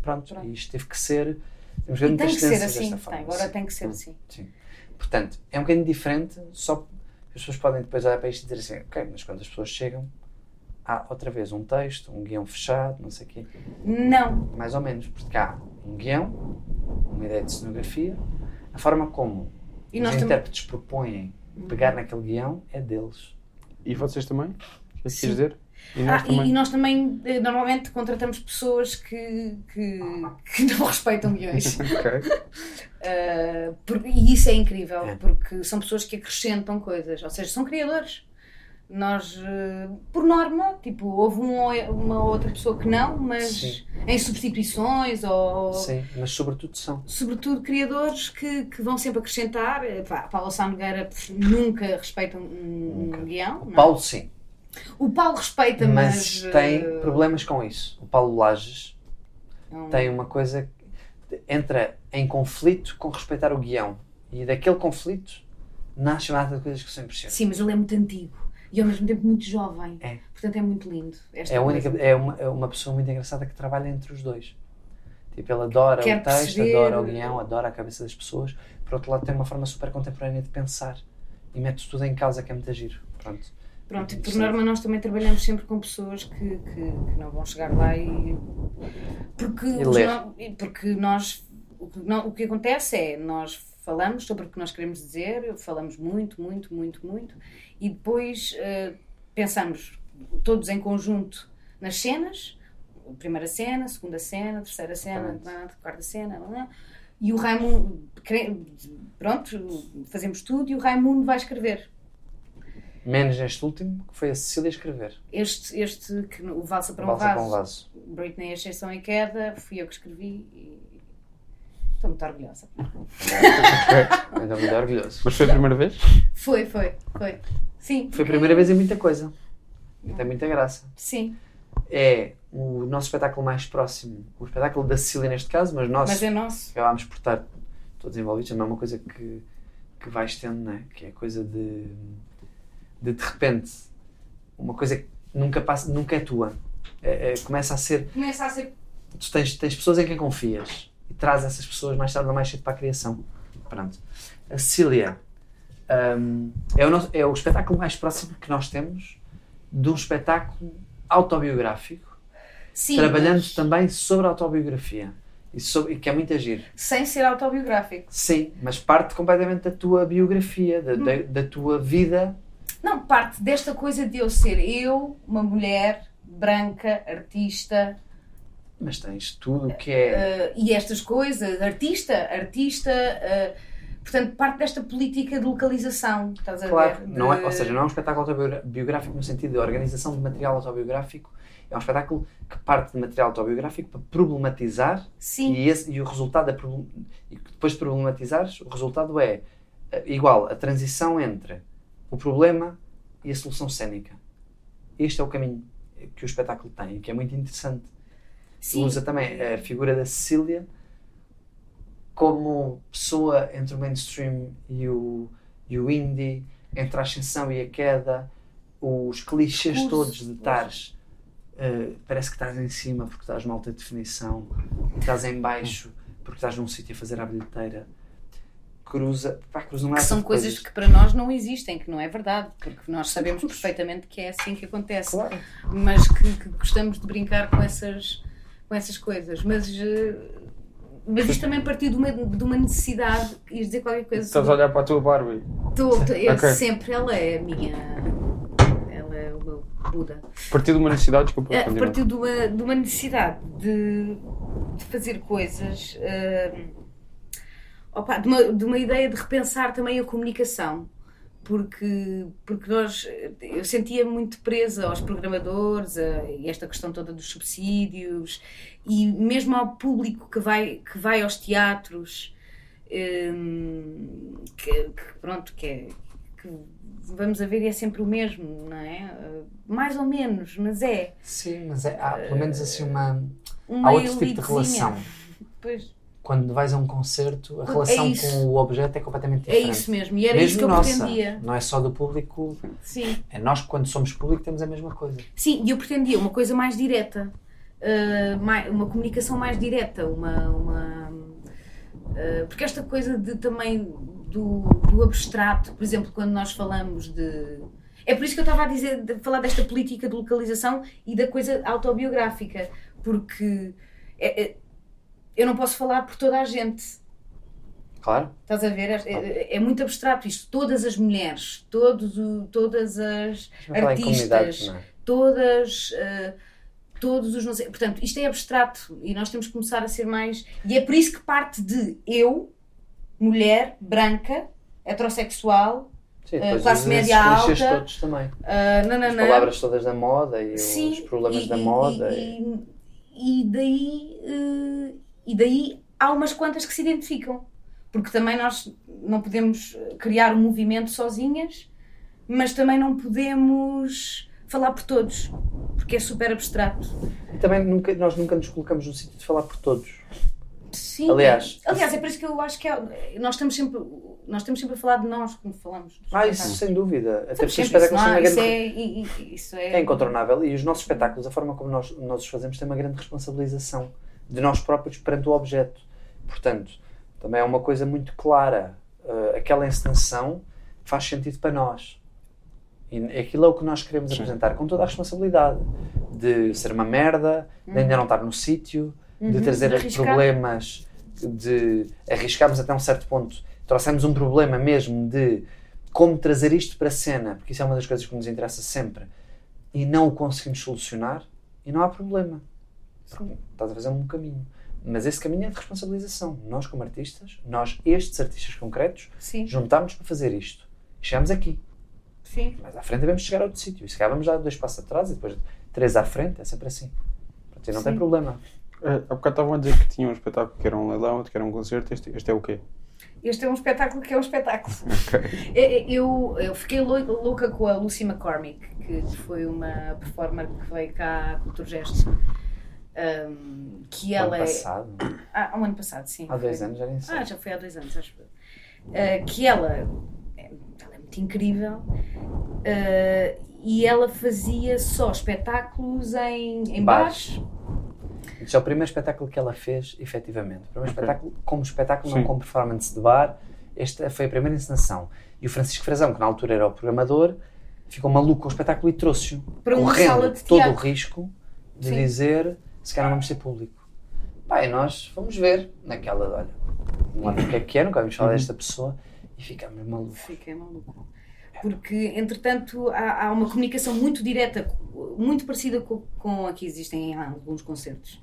Pronto, Pronto. e isto teve que ser. Temos E tem que ser assim, forma, tem, agora sim. tem que ser assim. Sim. Portanto, é um bocadinho diferente, só as pessoas podem depois olhar para isto e dizer assim, ok, mas quando as pessoas chegam, há outra vez um texto, um guião fechado, não sei o quê. Não, Mais ou menos, porque há um guião, uma ideia de cenografia, a forma como E os intérpretes propõem pegar naquele guião é deles. E vocês também? É que quis Sim. dizer? E Ah, nós e, também? e nós também eh, normalmente contratamos pessoas que, que, que não respeitam guiões. Ok. Uh, por- e isso é incrível, É. porque são pessoas que acrescentam coisas, ou seja, são criadores. Nós, uh, por norma, tipo, houve um ou uma outra pessoa que não, mas Sim. em substituições ou, Sim, mas sobretudo são. sobretudo, criadores que, que vão sempre acrescentar. Eh, Pá, Paulo Sá Nogueira nunca respeita um, um Nunca. guião. não é? Paulo sim, O Paulo respeita, mas, mas. tem uh, problemas com isso. O Paulo Lages não- tem uma coisa que entra em conflito com respeitar o guião e daquele conflito nasce uma de coisas que são impressionantes. Sim, mas ele é muito antigo e ao mesmo tempo muito jovem. É. Portanto, é muito lindo. Esta É, única, é, uma, é uma pessoa muito engraçada que trabalha entre os dois. Tipo, ele adora Quer o texto, perceber- adora o guião, adora a cabeça das pessoas. Por outro lado, tem uma forma super contemporânea de pensar e mete tudo em causa, que é muito giro. Pronto. Pronto, por norma nós também trabalhamos sempre com pessoas que, que, que não vão chegar lá e. Porque, E e porque nós. O que, não- o que acontece é nós falamos sobre o que nós queremos dizer, falamos muito, muito, muito, muito, e depois eh, pensamos todos em conjunto nas cenas, primeira cena, segunda cena, terceira cena, quarta cena, blá, e o Raimundo, pronto, fazemos tudo e o Raimundo vai escrever. Menos este último, que foi a Cecília escrever. Este, este que, o Valsa para um Valsa vaso, para um vaso. Britney Ascensão e Queda, fui eu que escrevi e estou muito orgulhosa. Ainda muito orgulhoso. Mas foi a primeira vez? Foi, foi, foi. Sim. Foi a primeira vez em muita coisa. E tem muita graça. Sim, É o nosso espetáculo mais próximo. O espetáculo da Cecília, neste caso, mas nós mas é nosso. acabámos por estar todos envolvidos. Também é uma coisa que, que vais tendo, não é? Que é a coisa de, de de repente, uma coisa que nunca, passa, nunca é tua. É- é- começa a ser Começa a ser. tu tens, tens pessoas em quem confias e traz essas pessoas mais tarde ou mais cedo para a criação. Pronto. A Cecília hum, é, o nosso- é o espetáculo mais próximo que nós temos de um espetáculo autobiográfico, Sim, trabalhando mas também sobre a autobiografia. E, sobre, e que é muito agir. sem ser autobiográfico. Sim, mas parte completamente da tua biografia, da, da, da tua vida. Não, parte desta coisa de eu ser eu, uma mulher branca, artista, Mas tens tudo o que é. eh, e estas coisas, artista, artista, eh, portanto, parte desta política de localização, estás a Claro, ver? não é, ou seja, não é um espetáculo autobiográfico no sentido de organização de material autobiográfico, é um espetáculo que parte de material autobiográfico para problematizar Sim, e, esse- e o resultado é e depois de problematizares, o resultado é igual a transição entre o problema e a solução cénica. Este é o caminho que o espetáculo tem, que é muito interessante. Sim. Usa também a figura da Cecília como pessoa entre o mainstream e o, e o indie, entre a ascensão e a queda, os clichês Discurso. todos de estares. eh, parece que estás em cima porque estás numa alta definição, estás em baixo porque estás num sítio a fazer a bilheteira. Cruza, pá, cruza uma que são de coisas que para nós não existem, que não é verdade, porque nós sabemos perfeitamente que é assim que acontece, Claro. mas que, que gostamos de brincar com essas, com essas coisas. Mas, eh, mas isto também partiu de uma, de uma necessidade, ias dizer qualquer coisa Estás a sobre- olhar para a tua Barbie. Tô- tô- eu Ok. sempre, ela é a minha. Ela é o meu Buda. Partiu de uma necessidade, desculpa, continua. partiu de uma, de uma necessidade de, de fazer coisas, hum, opa, de, uma, de uma ideia de repensar também a comunicação. Porque, porque nós, eu sentia muito presa aos programadores a, e esta questão toda dos subsídios e mesmo ao público que vai, que vai aos teatros, hum, que, que, pronto, que, é, que vamos a ver e é sempre o mesmo, não é? Uh, Mais ou menos, mas é. Sim, mas é, há pelo menos assim uma. Uma Há outro tipo de relação. Pois, Quando vais a um concerto, a É relação isso. com o objeto é completamente é diferente. isso mesmo, e era Mesmo isso que eu nossa, pretendia. não é só do público, Sim. é nós que quando somos público temos a mesma coisa. Sim, e eu pretendia uma coisa mais direta, mai- uma comunicação mais direta, uma. uma uh, porque esta coisa de também do, do abstrato, por exemplo, quando nós falamos de. É por isso que eu estava a dizer, de falar desta política de localização e da coisa autobiográfica, porque é- é- eu não posso falar por toda a gente. Claro. Estás a ver? É, é- é muito abstrato isto. Todas as mulheres, todos todas as artistas, não é? todas, eh, todos os não sei. Portanto, isto é abstrato e nós temos que começar a ser mais. E é por isso que parte de eu, mulher, branca, heterossexual, Sim, eh, depois classe média alta. todos também. ah, nananã. As palavras todas da moda e Sim, os problemas e- da moda. E, e- e- daí, eh, e daí há umas quantas que se identificam. Porque também nós não podemos criar um movimento sozinhas, mas também não podemos falar por todos, porque é super abstrato. e também nunca, nós nunca nos colocamos no sítio de falar por todos. Sim. Aliás- aliás, é por isso que eu acho que é- nós estamos sempre, nós estamos sempre a falar de nós quando falamos. Ah, isso sem dúvida. Até porque sempre, isso, espetáculos não uma isso, grande. é, e- e- isso é, É incontornável. E os nossos espetáculos, a forma como nós, nós os fazemos, tem uma grande responsabilização de nós próprios perante o objeto. Portanto, também é uma coisa muito clara. Uh, aquela encenação faz sentido para nós. E aquilo é o que nós queremos apresentar com toda a responsabilidade de ser uma merda, de ainda não estar no sítio, de Uhum, trazer de arriscar. problemas, de arriscarmos até um certo ponto. Trouxemos um problema mesmo de como trazer isto para a cena, porque isso é uma das coisas que nos interessa sempre, e não o conseguimos solucionar, e não há problema. Estás a fazer um caminho. Mas esse caminho é de responsabilização. Nós, como artistas, nós, estes artistas concretos, Sim, juntámos para fazer isto. E chegamos aqui. sim. Mas à frente devemos chegar a outro sítio. E se calhar vamos dar dois passos atrás e depois três à frente. É sempre assim. Pronto, e não tem Sim. problema. Uh, há bocado estavam a dizer que tinha um espetáculo que era um leilão, outro que era um concerto. Este, este é o quê? Este é um espetáculo que é um espetáculo. Ok. É- é- Eu, eu fiquei lou- louca com a Lucy McCormick, que foi uma performer que veio cá com o Turgesto. Um, que ela ano é. passado, Ah, um ano passado, sim. há dois Foi. anos, já nem sei. Ah, já foi há dois anos, acho. Uh, que ela, é- ela é muito incrível uh, e ela fazia só espetáculos em, em Bares. bares. Este é o primeiro espetáculo que ela fez, efetivamente. O primeiro Ok. espetáculo, como espetáculo, Sim. não como performance de bar. Esta foi a primeira encenação. E o Francisco Frazão, que na altura era o programador, ficou maluco com o espetáculo e trouxe-o. Para uma sala de todo o teatro. risco de Sim. dizer se calhar não vamos ser público. Pá, e nós fomos ver naquela, olha, não lembro o que é que é, nunca Uhum. falar desta pessoa e ficámos malucos. Fiquei maluca. Porque, entretanto, há, há uma comunicação muito direta, muito parecida com, com a que existem em alguns concertos.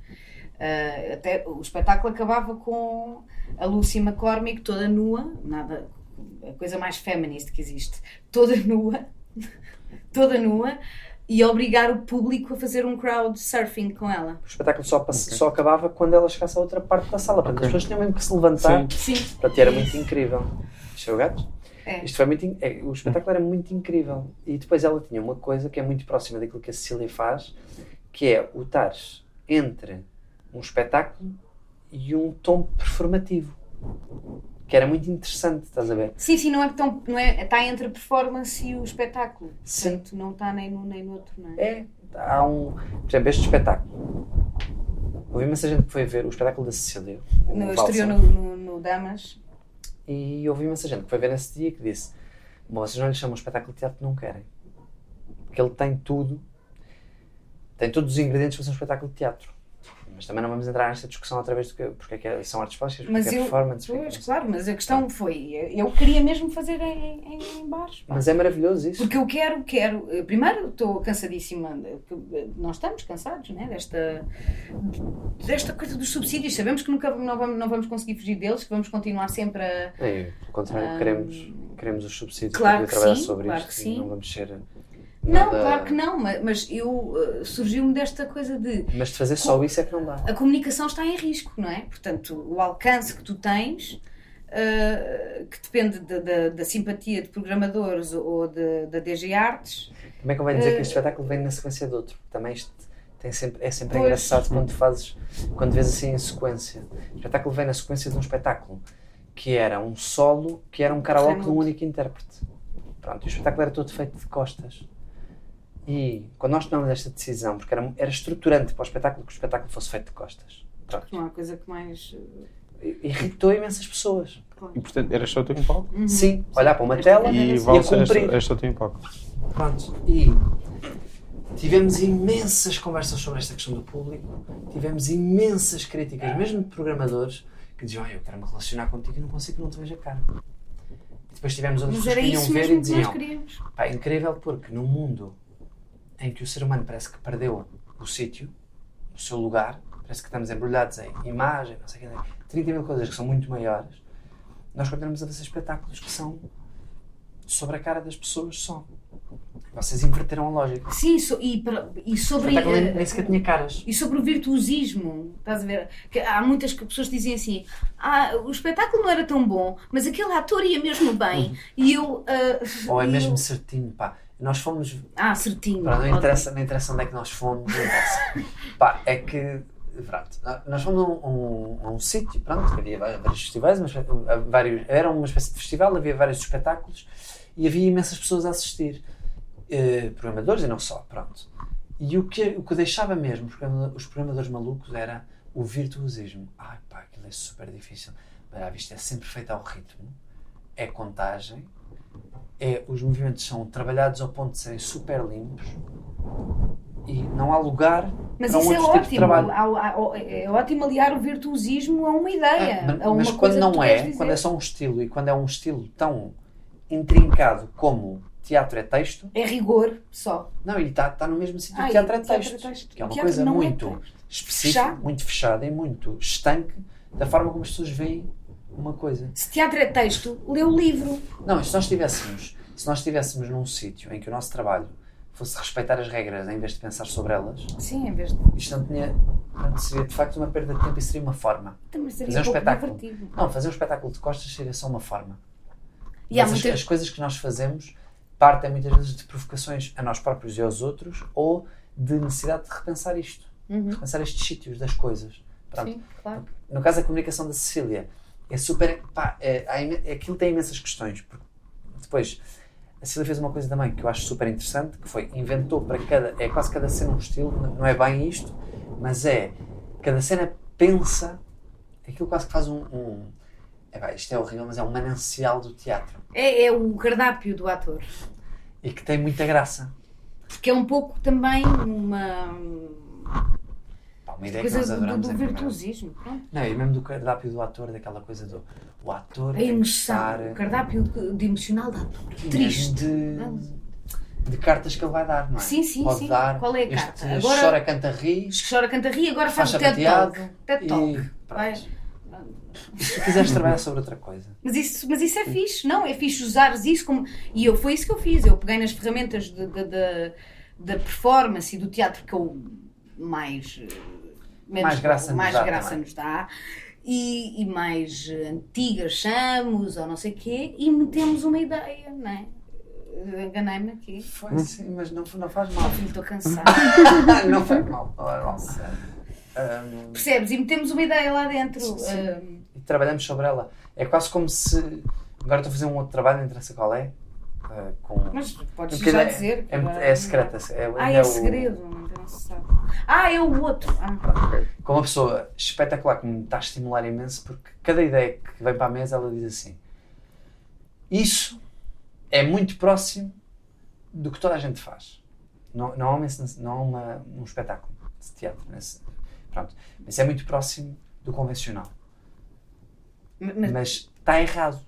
Ah, até o espetáculo acabava com a Lucy McCormick toda nua, nada, a coisa mais feminist que existe, toda nua, toda nua, e obrigar o público a fazer um crowd surfing com ela. O espetáculo só, pass- só acabava quando ela chegasse a outra parte da sala. Portanto, Ok. as pessoas tinham mesmo que se levantar. Sim. Sim. Portanto, era muito incrível. É o gato? É. Isto foi muito, in- é, o espetáculo era muito incrível. E depois ela tinha uma coisa que é muito próxima daquilo que a Cecília faz, que é o estares entre um espetáculo e um tom performativo. Que era muito interessante, estás a ver? Sim, sim, não é tão. Não é, está entre a performance e o espetáculo. Sim. Portanto, não está nem num nem no outro, não é? É, há um. Por exemplo, este espetáculo. Houve imensa gente que foi ver o espetáculo da Cecília. No, estreou no, no, no Damas. E houve imensa gente que foi ver nesse dia que disse: Bom, vocês não lhe chamam espetáculo de teatro, não querem. Porque ele tem tudo, tem todos os ingredientes para ser um espetáculo de teatro. Mas também não vamos entrar nesta discussão outra vez do que porque é que é- são artes plásticas, porque Mas é eu. performance. é Pois, que- claro, mas a questão foi. Eu queria mesmo fazer em, em, em bares. Mas é maravilhoso isso. Porque eu quero, quero. eh, Primeiro, estou cansadíssima. que, eh, Nós estamos cansados, né? Desta, desta coisa dos subsídios. Sabemos que nunca não vamos, não vamos conseguir fugir deles, que vamos continuar sempre a. É, pelo contrário, queremos, queremos os subsídios claro para trabalhar sim, sobre claro isto. que sim. Não vamos ser. Não, nada- claro que não, mas, eu eh, surgiu-me desta coisa de Mas de fazer só isso é que não dá. a comunicação está em risco, não é? Portanto, o alcance que tu tens, eh, que depende da, da- da simpatia de programadores ou de- da DG Artes, Também convém dizer que Eh, este espetáculo vem na sequência de outro. Também isto tem sempre, é sempre Pois. engraçado quando fazes, quando vês assim em sequência. O espetáculo vem na sequência de um espetáculo que era um solo, que era um karaoke de um único intérprete. Pronto, e o espetáculo era todo feito de costas. E quando nós tomamos esta decisão, porque era, era estruturante para o espetáculo que o espetáculo fosse feito de costas. Pronto. não há coisa que mais. Irritou imensas pessoas. claro. E portanto, eras só tu em palco? Uhum. Sim, olhar para uma tela E era Valsa, eras, cumprir. eras só tu em palco. Pronto, e tivemos imensas conversas sobre esta questão do público, tivemos imensas críticas, mesmo de programadores, que diziam: "Ai, Eu quero me relacionar contigo e não consigo que não te veja a cara. E depois tivemos outras Mas pessoas era que isso ver e mesmo que nós diziam: queríamos. Pá, é incrível porque no mundo em que o ser humano parece que perdeu o sítio, o seu lugar, parece que estamos embrulhados em imagem, não sei o que, 30 mil coisas que são muito maiores, nós continuamos a fazer espetáculos que são sobre a cara das pessoas só. Vocês inverteram a lógica. Sim, so- e, e sobre. nem, eh, nem sequer tinha caras. E sobre o virtuosismo, estás a ver? Que há muitas que- pessoas dizem assim: ah, o espetáculo não era tão bom, mas aquele ator ia mesmo bem. E eu. ah, Ou é mesmo certinho, pá. Nós fomos. Ah, certinho. Pá, não, interessa, não interessa onde é que nós fomos, não interessa. pá, é que. Pronto, nós fomos a um, um, um sítio, pronto, que havia vários festivais, mas, vários, era uma espécie de festival, havia vários espetáculos e havia imensas pessoas a assistir. Eh, programadores e não só, pronto. E o que, o que deixava mesmo os programa- os programadores malucos era o virtuosismo. Ai pá, aquilo é super difícil. Mas à vista é sempre feito ao ritmo, é contagem, é os movimentos são trabalhados ao ponto de serem super limpos e não há lugar Mas para um isso é outro tipo de ótimo. trabalho. Há- há- É ótimo aliar o virtuosismo a uma ideia. É, mas a uma mas quando não é, quando é só um estilo e quando é um estilo tão intrincado como teatro é texto, É rigor só. não, e está tá no mesmo sítio Ah, que e teatro é teatro é texto, texto. que é uma Teatro coisa é muito texto. específica, Fechado. muito fechada e muito estanque da forma como as pessoas veem uma coisa. Se teatro é texto, lê o livro. Não, se nós estivéssemos, se nós estivéssemos num sítio em que o nosso trabalho fosse respeitar as regras em vez de pensar sobre elas, Sim, em vez de. isto não tinha, não seria de facto uma perda de tempo e seria uma forma. Também seria Fazer um pouco espetáculo. divertido. Não, fazer um espetáculo de costas seria só uma forma. E há Mas as, muita- as coisas que nós fazemos partem muitas vezes de provocações a nós próprios e aos outros ou de necessidade de repensar isto, de repensar estes sítios das coisas. Pronto. Uhum. Sim, claro. No caso da comunicação da Cecília, é super. Pá, é, há imen- aquilo tem imensas questões. Depois, a Cecília fez uma coisa também que eu acho super interessante, que foi inventou para cada. É quase cada cena um estilo, não- não é bem isto, mas é. Cada cena pensa. Aquilo quase que faz um. um é, pá, isto é horrível, mas é um manancial do teatro. É, é o cardápio do ator. E que tem muita graça. Porque é um pouco também uma Pá, uma ideia coisa que nós do, adoramos do em primeiro. virtuosismo. Pronto. Não, e mesmo do cardápio do ator, daquela coisa do. O ator. A emoção. estar- O cardápio de, de emocional da ator. E Triste. De, de cartas que ele vai dar, não é? Sim, sim, Pode sim. dar. Qual é a carta? Agora- chora, canta, ri. Chora, canta, ri, agora faz, Faz o TED Talk. TED e Talk. pronto. Vai. Se quiseres trabalhar sobre outra coisa. Mas isso, mas isso é fixe, não? É fixe usares isso como. E eu, foi isso que eu fiz. Eu peguei nas ferramentas de- de- de- da performance e do teatro que eu mais. eh, menos- Mais graça nos mais dá graça nos dá. E, e mais eh, antigas chamamos ou não sei o quê e metemos uma ideia, não é? Eh, Enganei-me aqui. Foi sim, mas não, não faz mal. Oh, estou cansada. não faz mal. Não faz mal. Ahm, Percebes? E metemos uma ideia lá dentro. Sim, sim. Ahm, e trabalhamos sobre ela. É quase como se. Agora estou a fazer um outro trabalho, não interessa qual é. ah, com... mas podes já é, dizer. é, agora- é secreta. É, Ah, é o- segredo, não se sabe. Ah, é o outro. Ah. com uma pessoa espetacular que me está a estimular imenso, porque cada ideia que vem para a mesa ela diz assim: Isso é muito próximo do que toda a gente faz. Não, não há, uma, não há uma- um espetáculo de teatro. Nesse, pronto. Mas é muito próximo do convencional. Mas- está errado.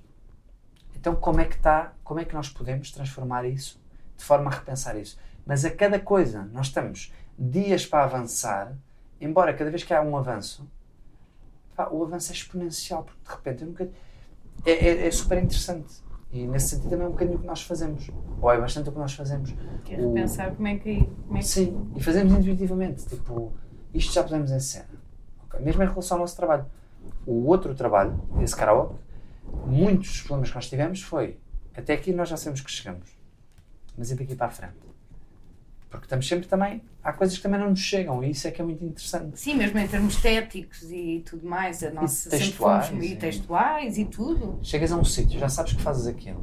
Então, como é que está? Como é que nós podemos transformar isso de forma a repensar isso? Mas a cada coisa, nós estamos dias para avançar, embora cada vez que há um avanço, pá, o avanço é exponencial, porque de repente eu nunca. É, é- é super interessante. E nesse sentido também é um bocadinho o que nós fazemos. Ou é bastante o que nós fazemos. Quero O- pensar como é que. Como é que... Sim, e fazemos intuitivamente. Tipo, isto já pusemos em cena. Ok? Mesmo em relação ao nosso trabalho. O outro trabalho, esse karaoke, muitos dos problemas que nós tivemos foi até aqui nós já sabemos que chegamos. Mas e daqui para a frente? Porque estamos sempre também. Há coisas que também não nos chegam e isso é que é muito interessante. Sim, mesmo em termos estéticos e tudo mais, a nossa sempre textuais, fomos- e e- textuais e tudo. Chegas a um sítio, já sabes que fazes aquilo.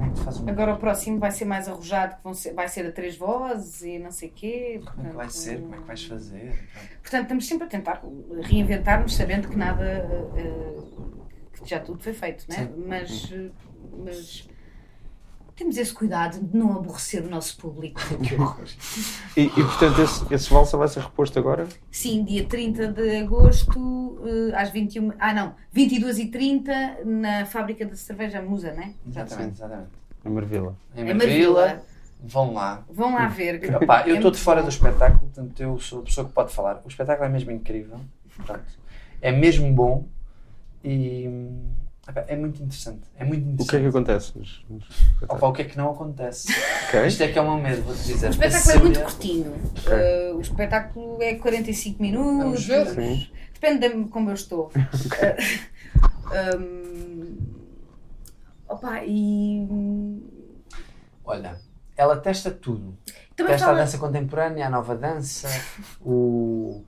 É fazes Agora o próximo vai ser mais arrojado, que ser- vai ser a três vozes e não sei o quê. Como é que vai ser? Como é que vais fazer? Portanto, estamos sempre a tentar reinventar-nos, sabendo que nada. eh, que já tudo foi feito, né? Mas, eh, mas temos esse cuidado de não aborrecer o nosso público. E, e, portanto, esse, esse valsa vai ser reposto agora? Sim, dia 30 de agosto, eh, às 21. Ah, não, 22h30 na fábrica de cerveja Musa, né? Exatamente, exatamente. Na Marvila. Em É Marvila, vão lá. Vão lá ver. Epá, eu é estou muito de fora bom. do espetáculo, portanto eu sou a pessoa que pode falar. O espetáculo é mesmo incrível, portanto, é mesmo bom e é muito interessante. É muito O interessante. que é que acontece? Opa, o que é que não acontece? Ok. Isto é que é o meu medo, vou-te dizer. O espetáculo é muito curtinho. Eh, o espetáculo é 45 minutos. Vamos. Depende de como eu estou. Eh, hum, opa, e. Olha, ela testa tudo. Também Testa fala a dança contemporânea, a nova dança, o,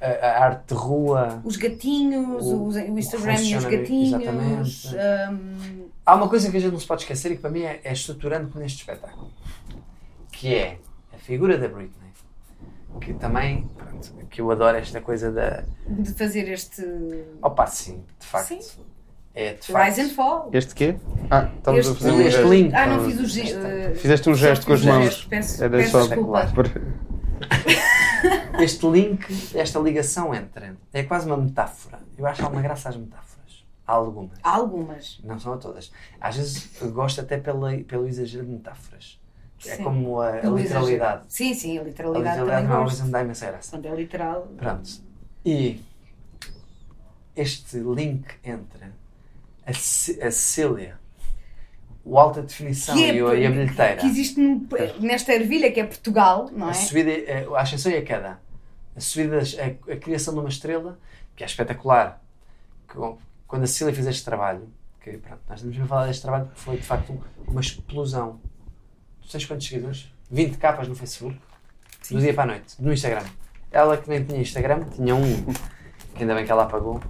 a, a arte de rua. os gatinhos, O- o, o Instagram e os gatinhos. exatamente. hum, Há uma coisa que a gente não se pode esquecer e que para mim é, é estruturante neste espetáculo, que é a figura da Britney. Que também, pronto, que eu adoro esta coisa da. de fazer este. Opa, sim, de facto. Sim. é de facto. Rise and Fall. Este quê? Ah, estamos a Este- fazer um este gesto. link. Ah, não fiz o ge- eh, Fizeste um gesto com as o mãos. gesto. Peço, Era peço só desculpa. Este link, esta ligação entre. É quase uma metáfora. Eu acho que há uma graça às metáforas. Há algumas. Há algumas. Não são a todas. Às vezes gosto até pela, pelo exagero de metáforas. É Sim. como a, a literalidade. Sim, sim, a A literalidade, literalidade também não é que me dá imensa graça. Quando é literal. Pronto. E este link entre a, a Cecília, o alta definição é, e, o- e a bilheteira, que existe nesta ervilha que é Portugal, não a é? subida, a, a ascensão e a queda, a subida, a, a criação de uma estrela, que é espetacular. Que, quando a Cecília fez este trabalho, que pronto, nós estamos a falar deste trabalho porque foi de facto um- uma explosão. Tu tens quantos seguidores? 20 capas no Facebook? Do dia para a noite, no Instagram. Ela que nem tinha Instagram, tinha um, que ainda bem que ela apagou.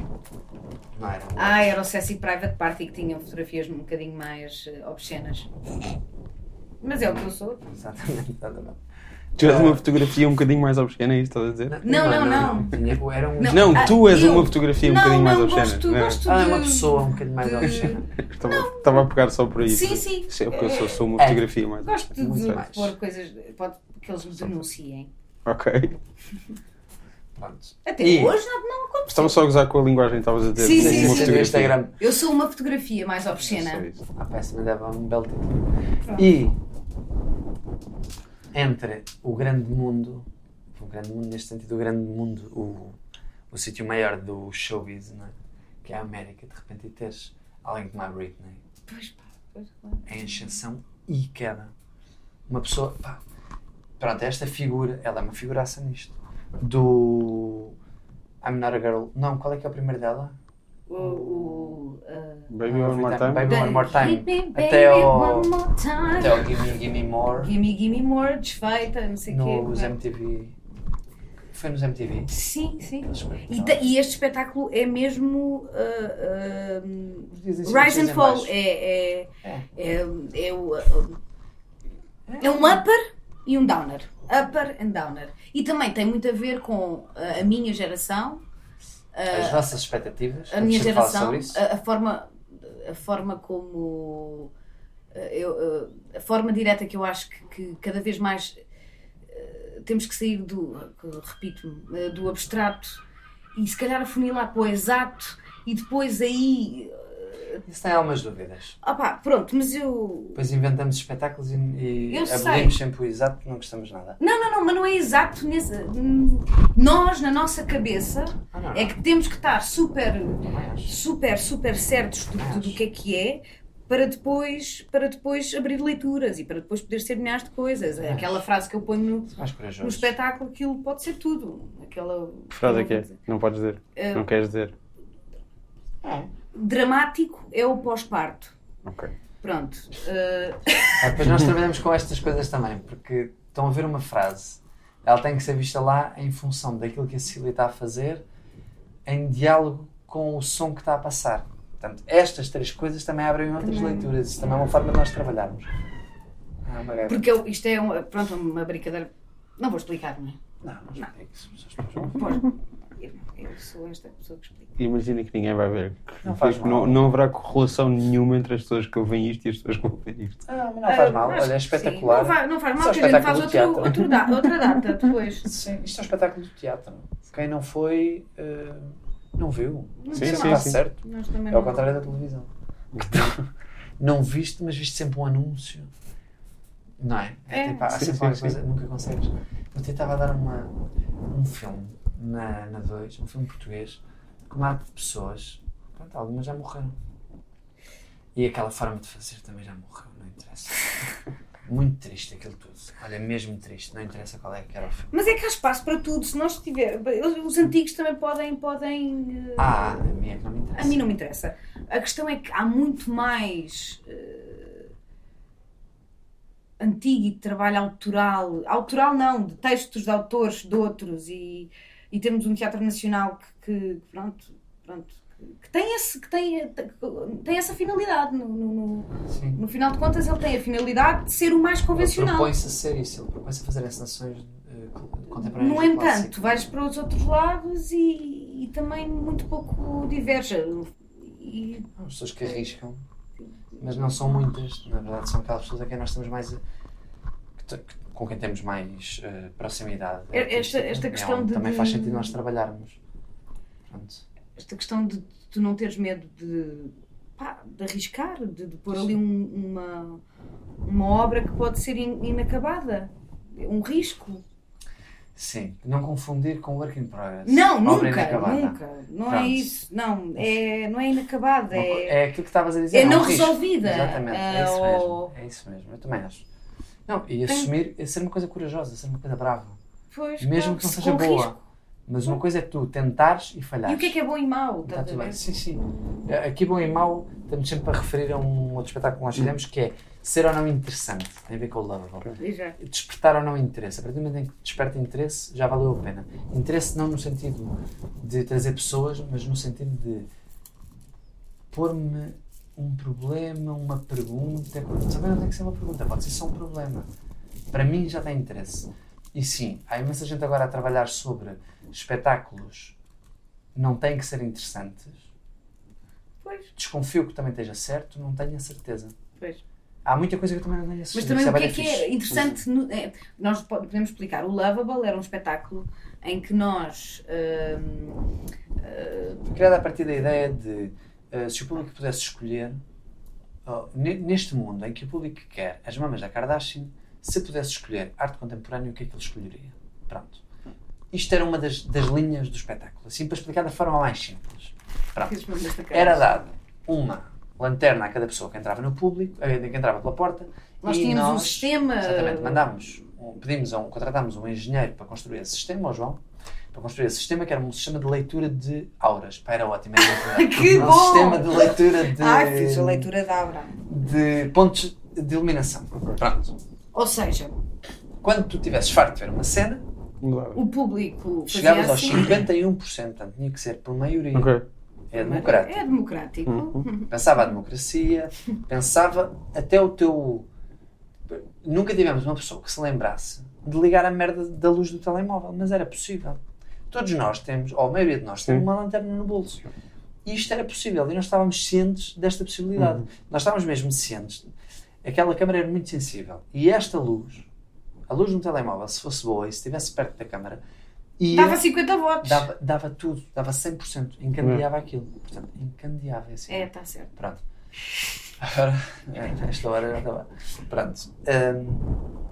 Não era um. Ah, era o Sassy Private Party que tinha fotografias um bocadinho mais eh, obscenas. Mas é o que eu sou. Exatamente, exatamente. Tu és uma fotografia um bocadinho mais obscena, é isso que estás a dizer? Não, não, não. Tinha- Era um. Não. Não, Ah, tu és eu- uma fotografia um não, bocadinho mais não, obscena. gosto, Não, gosto Ah, é de... uma pessoa um bocadinho mais obscena. Estava, estava a pegar só por aí. Sim, sim. Isso é o que eu sou, sou uma É. fotografia mais Gosto de, Muito de mais. pôr coisas pode, que eles me denunciem. Ok. Pronto. Até E- hoje não, não aconteceu. Estava só a gozar com a linguagem que estavas a dizer. Sim, de sim, uma sim. no fotografia. Instagram. Eu sou uma fotografia mais Só obscena. isso. A peça me dava um belo título. E entre o grande mundo, o grande mundo neste sentido, o grande mundo, o, o sítio maior do showbiz, não é? que é a América, de repente e teres alguém como a Britney Pois pá, pois claro. em ascensão e queda. Uma pessoa, pá, pronto, esta figura, ela é uma figuraça nisto. Do I'm Not a Girl, não, qual é que é o primeiro dela? O, o, Baby One More Time. Baby One More Time. Me, Até ao-. Até o Gimme Gimme More. Gimme, gimme more, desfeita, não sei o quê. nos MTV. Foi nos MTV. Sim, sim. E, e este espetáculo é mesmo uh, uh, Rise and Fall. É, é, É. é, é, o, é um upper e um downer. Upper and downer. E também tem muito a ver com uh, a minha geração, As nossas expectativas. a minha geração, a, a forma, a forma como uh, eu, uh, a forma direta que eu acho que, que cada vez mais uh, temos que sair do, repito-me, uh, do abstrato e se calhar afunilar para o exato e depois aí, Isso tem algumas dúvidas. ah pá, pronto, mas eu Depois inventamos espetáculos e, e abolimos sempre o exato porque não gostamos nada. não, não, não, mas não é exato nesse, nós na nossa cabeça Ah, não, não. é que temos que estar super acho. super, super certos do, do, do que é que é para depois, para depois abrir leituras e para depois poder ser milhares de coisas. É aquela frase que eu ponho no, no espetáculo, aquilo pode ser tudo. Aquela, Que frase é que é? Não podes dizer. É. Não queres dizer. É. Dramático é o pós-parto. Ok. Pronto. Eh, É, depois nós trabalhamos com estas coisas também, porque estão a ver uma frase, ela tem que ser vista lá em função daquilo que a Cecília está a fazer, em diálogo com o som que está a passar. Portanto, estas três coisas também abrem outras leituras. Isso também é uma forma de nós trabalharmos. Ah, porque eu- isto é uma, pronto, uma brincadeira. Não vou explicar, não é? Não, não as pessoas não- Pois, eu, sou esta pessoa que explica. Imagina que ninguém vai ver. Não faz não, mal. não haverá correlação nenhuma entre as pessoas que ouvem isto e as pessoas que ouvem isto. Ah, mas não faz mal, Ah, olha, é sim. espetacular. Não, faz, não faz mal, Só que a gente faz outro, outro da- outra data depois. Sim, isto é um espetáculo de teatro. Quem não foi, eh, não viu. Não Sim, sim, mal. Está certo. Nós também É ao não- contrário da televisão. não viste, mas viste sempre um anúncio. Não é? É. tipo, há Sim, sempre sim, uma sim. coisa nunca consegues. Eu tentava dar uma, um filme na, na 2, um filme português, com uma de pessoas. Pronto, algumas já morreram. E aquela forma de fazer também já morreu, não interessa. Muito triste aquilo tudo. Olha, mesmo triste, não interessa qual é que era o filme. Mas é que há espaço para tudo. Se nós tiver, os antigos também podem, podem. eh, Ah, a minha é que não me interessa. A mim não me interessa. A questão é que há muito mais eh, antigo e de trabalho autoral. Autoral não, de textos de autores de outros e, e temos um teatro nacional que, que, pronto, pronto, que tem, esse, que tem, tem essa finalidade. No, no, no- final de contas, ele tem a finalidade de ser o mais Ele convencional. propõe-se a ser isso, ele propõe-se a fazer encenações eh, contemporâneas. No entanto, vais para os outros lados e, e também muito pouco diverge. e As pessoas que arriscam, mas não são muitas. Na verdade, são aquelas pessoas a quem nós temos mais. que te- que- com quem temos mais eh, proximidade. É, esta- artística. esta questão é de- Também faz sentido nós trabalharmos. Pronto. esta questão de tu não teres medo de, pá, de arriscar, de, de pôr ali um- uma, uma obra que pode ser in- inacabada. Um risco. Sim, não confundir com work in progress. Não, Obra nunca, inacabada. nunca. Não Pronto. é isso. Não, é, não é inacabada. É, É aquilo que estavas a dizer. é um não risco. resolvida. Exatamente, é Ah, isso ou- mesmo. É isso mesmo, eu também acho. Não, e Tem- assumir é ser uma coisa corajosa, ser uma coisa brava. Pois, Mesmo claro, que não se- seja boa. risco. Mas uma coisa é tu tentares e falhares. E o que é que é bom e mau? Está tudo bem. Sim, sim. É, Aqui, bom e mau, estamos sempre a referir a um outro espetáculo que nós fizemos que é ser ou não interessante. Tem a ver com o lovable. Exato. Despertar ou não interesse. A partir do momento em que desperta interesse, já valeu a pena. Interesse não no sentido de trazer pessoas, mas no sentido de pôr-me um problema, uma pergunta. Também não tem que ser uma pergunta, pode ser só um problema. Para mim já tem interesse. E sim, há imensa gente agora a trabalhar sobre espetáculos não têm que ser interessantes. Pois, Desconfio que também esteja certo, não tenho a certeza. pois. Há muita coisa que eu também não tenho a Mas certeza. também isso o que é que é interessante, no- é, nós po- podemos explicar. O Lovable era um espetáculo em que nós. hum, hum, Foi criada a partir da ideia de eh, se o público pudesse escolher, oh, ne- neste mundo em que o público quer as mamas da Kardashian, se pudesse escolher arte contemporânea, o que é que ele escolheria? Pronto. Isto era uma das, das linhas do espetáculo. Assim, para explicar da forma mais simples. Pronto. Era dado uma lanterna a cada pessoa que entrava no público, que entrava pela porta. Nós tínhamos um nós, sistema. Exatamente, mandámos, um- pedimos a um, contratámos um engenheiro para construir esse sistema, ao João, para construir esse sistema que era um sistema de leitura de auras. Pá, era ótimo. Era Que um bom! sistema de leitura de, Ai, fiz a leitura da Abraham. de pontos de iluminação. Pronto. Ou seja, Quando tu estivesses farto de ver uma cena, o público fazia chegavas aos assim. 51%, portanto tinha que ser por maioria. Ok. É democrático. É democrático. Uhum. Pensava a democracia, pensava até o teu. Nunca tivemos uma pessoa que se lembrasse de ligar a merda da luz do telemóvel, mas era possível. Todos nós temos, ou a maioria de nós, tem Sim. uma lanterna no bolso. E isto era possível, e nós estávamos cientes desta possibilidade. Uhum. Nós estávamos mesmo cientes. Aquela câmara era muito sensível. E esta luz, a luz um telemóvel, se fosse boa e se estivesse perto da câmara, ia, Dava 50 votos. dava, dava tudo, dava 100%, encandeava aquilo. Portanto, encandeava assim. É, está certo. Pronto. Agora, é, esta hora já estava. Pronto. Hum,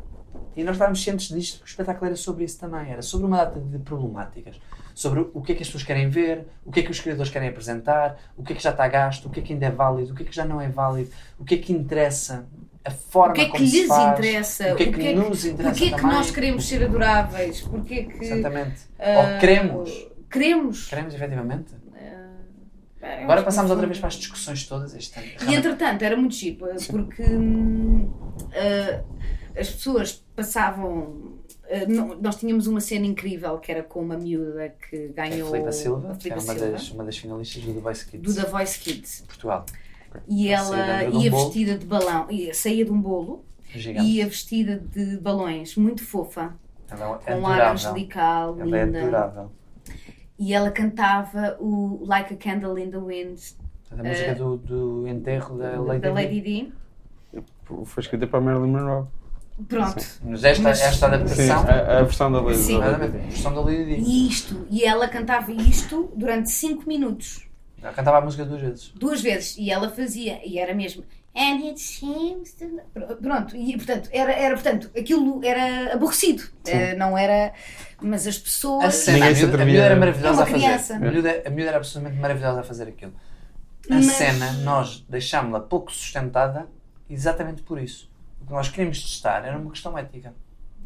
e nós estávamos cientes disto, porque o espetáculo era sobre isso também. Era sobre uma data de problemáticas. Sobre o que é que as pessoas querem ver, o que é que os criadores querem apresentar, o que é que já está gasto, o que é que ainda é válido, o que é que já não é válido, o que é que interessa, a forma O que é que lhes faz, interessa? o que é que, nos interessa Porquê que também. nós queremos ser adoráveis? Porquê que. Exatamente. ah, Ou queremos. Queremos. Queremos, efetivamente. Ah, eu Agora que no outra vez para as discussões todas. Este ano. E entretanto, era muito chipo, porque hum, ah, as pessoas passavam. não- nós tínhamos uma cena incrível que era com uma miúda que é a ganhou. Filipa Silva, a que era uma Silva, das, uma das finalistas do The Voice Kids do The Voice Kids. Portugal. E ela um ia bolo. vestida de balão, ia, saía de um bolo, Gigante. ia vestida de balões, muito fofa, Ela é com um ar angelical, Ela é linda. adorável. E ela cantava o Like a Candle in the Wind A música do, do enterro da Lady, Eh, da Lady Di. Di. Foi escrita para Marilyn Monroe. Pronto. Mas esta, Mas- esta Sim, adaptação. a, a versão da Lady. Sim. a versão da Lady Di. E isto, e ela cantava isto durante 5 minutos, Ela cantava a música duas vezes. duas vezes, e ela fazia, e era mesmo. And it seems to... Pronto, e portanto, era, era, portanto, aquilo era aborrecido, Eh, não era. Mas as A pessoas. cena, a Ninguém se miúda, a miúda era É maravilhosa uma a fazer. criança. A miúda, a miúda era absolutamente maravilhosa a fazer aquilo. A Mas- cena, nós deixámos-la pouco sustentada exatamente por isso. O que nós queríamos testar era uma questão ética.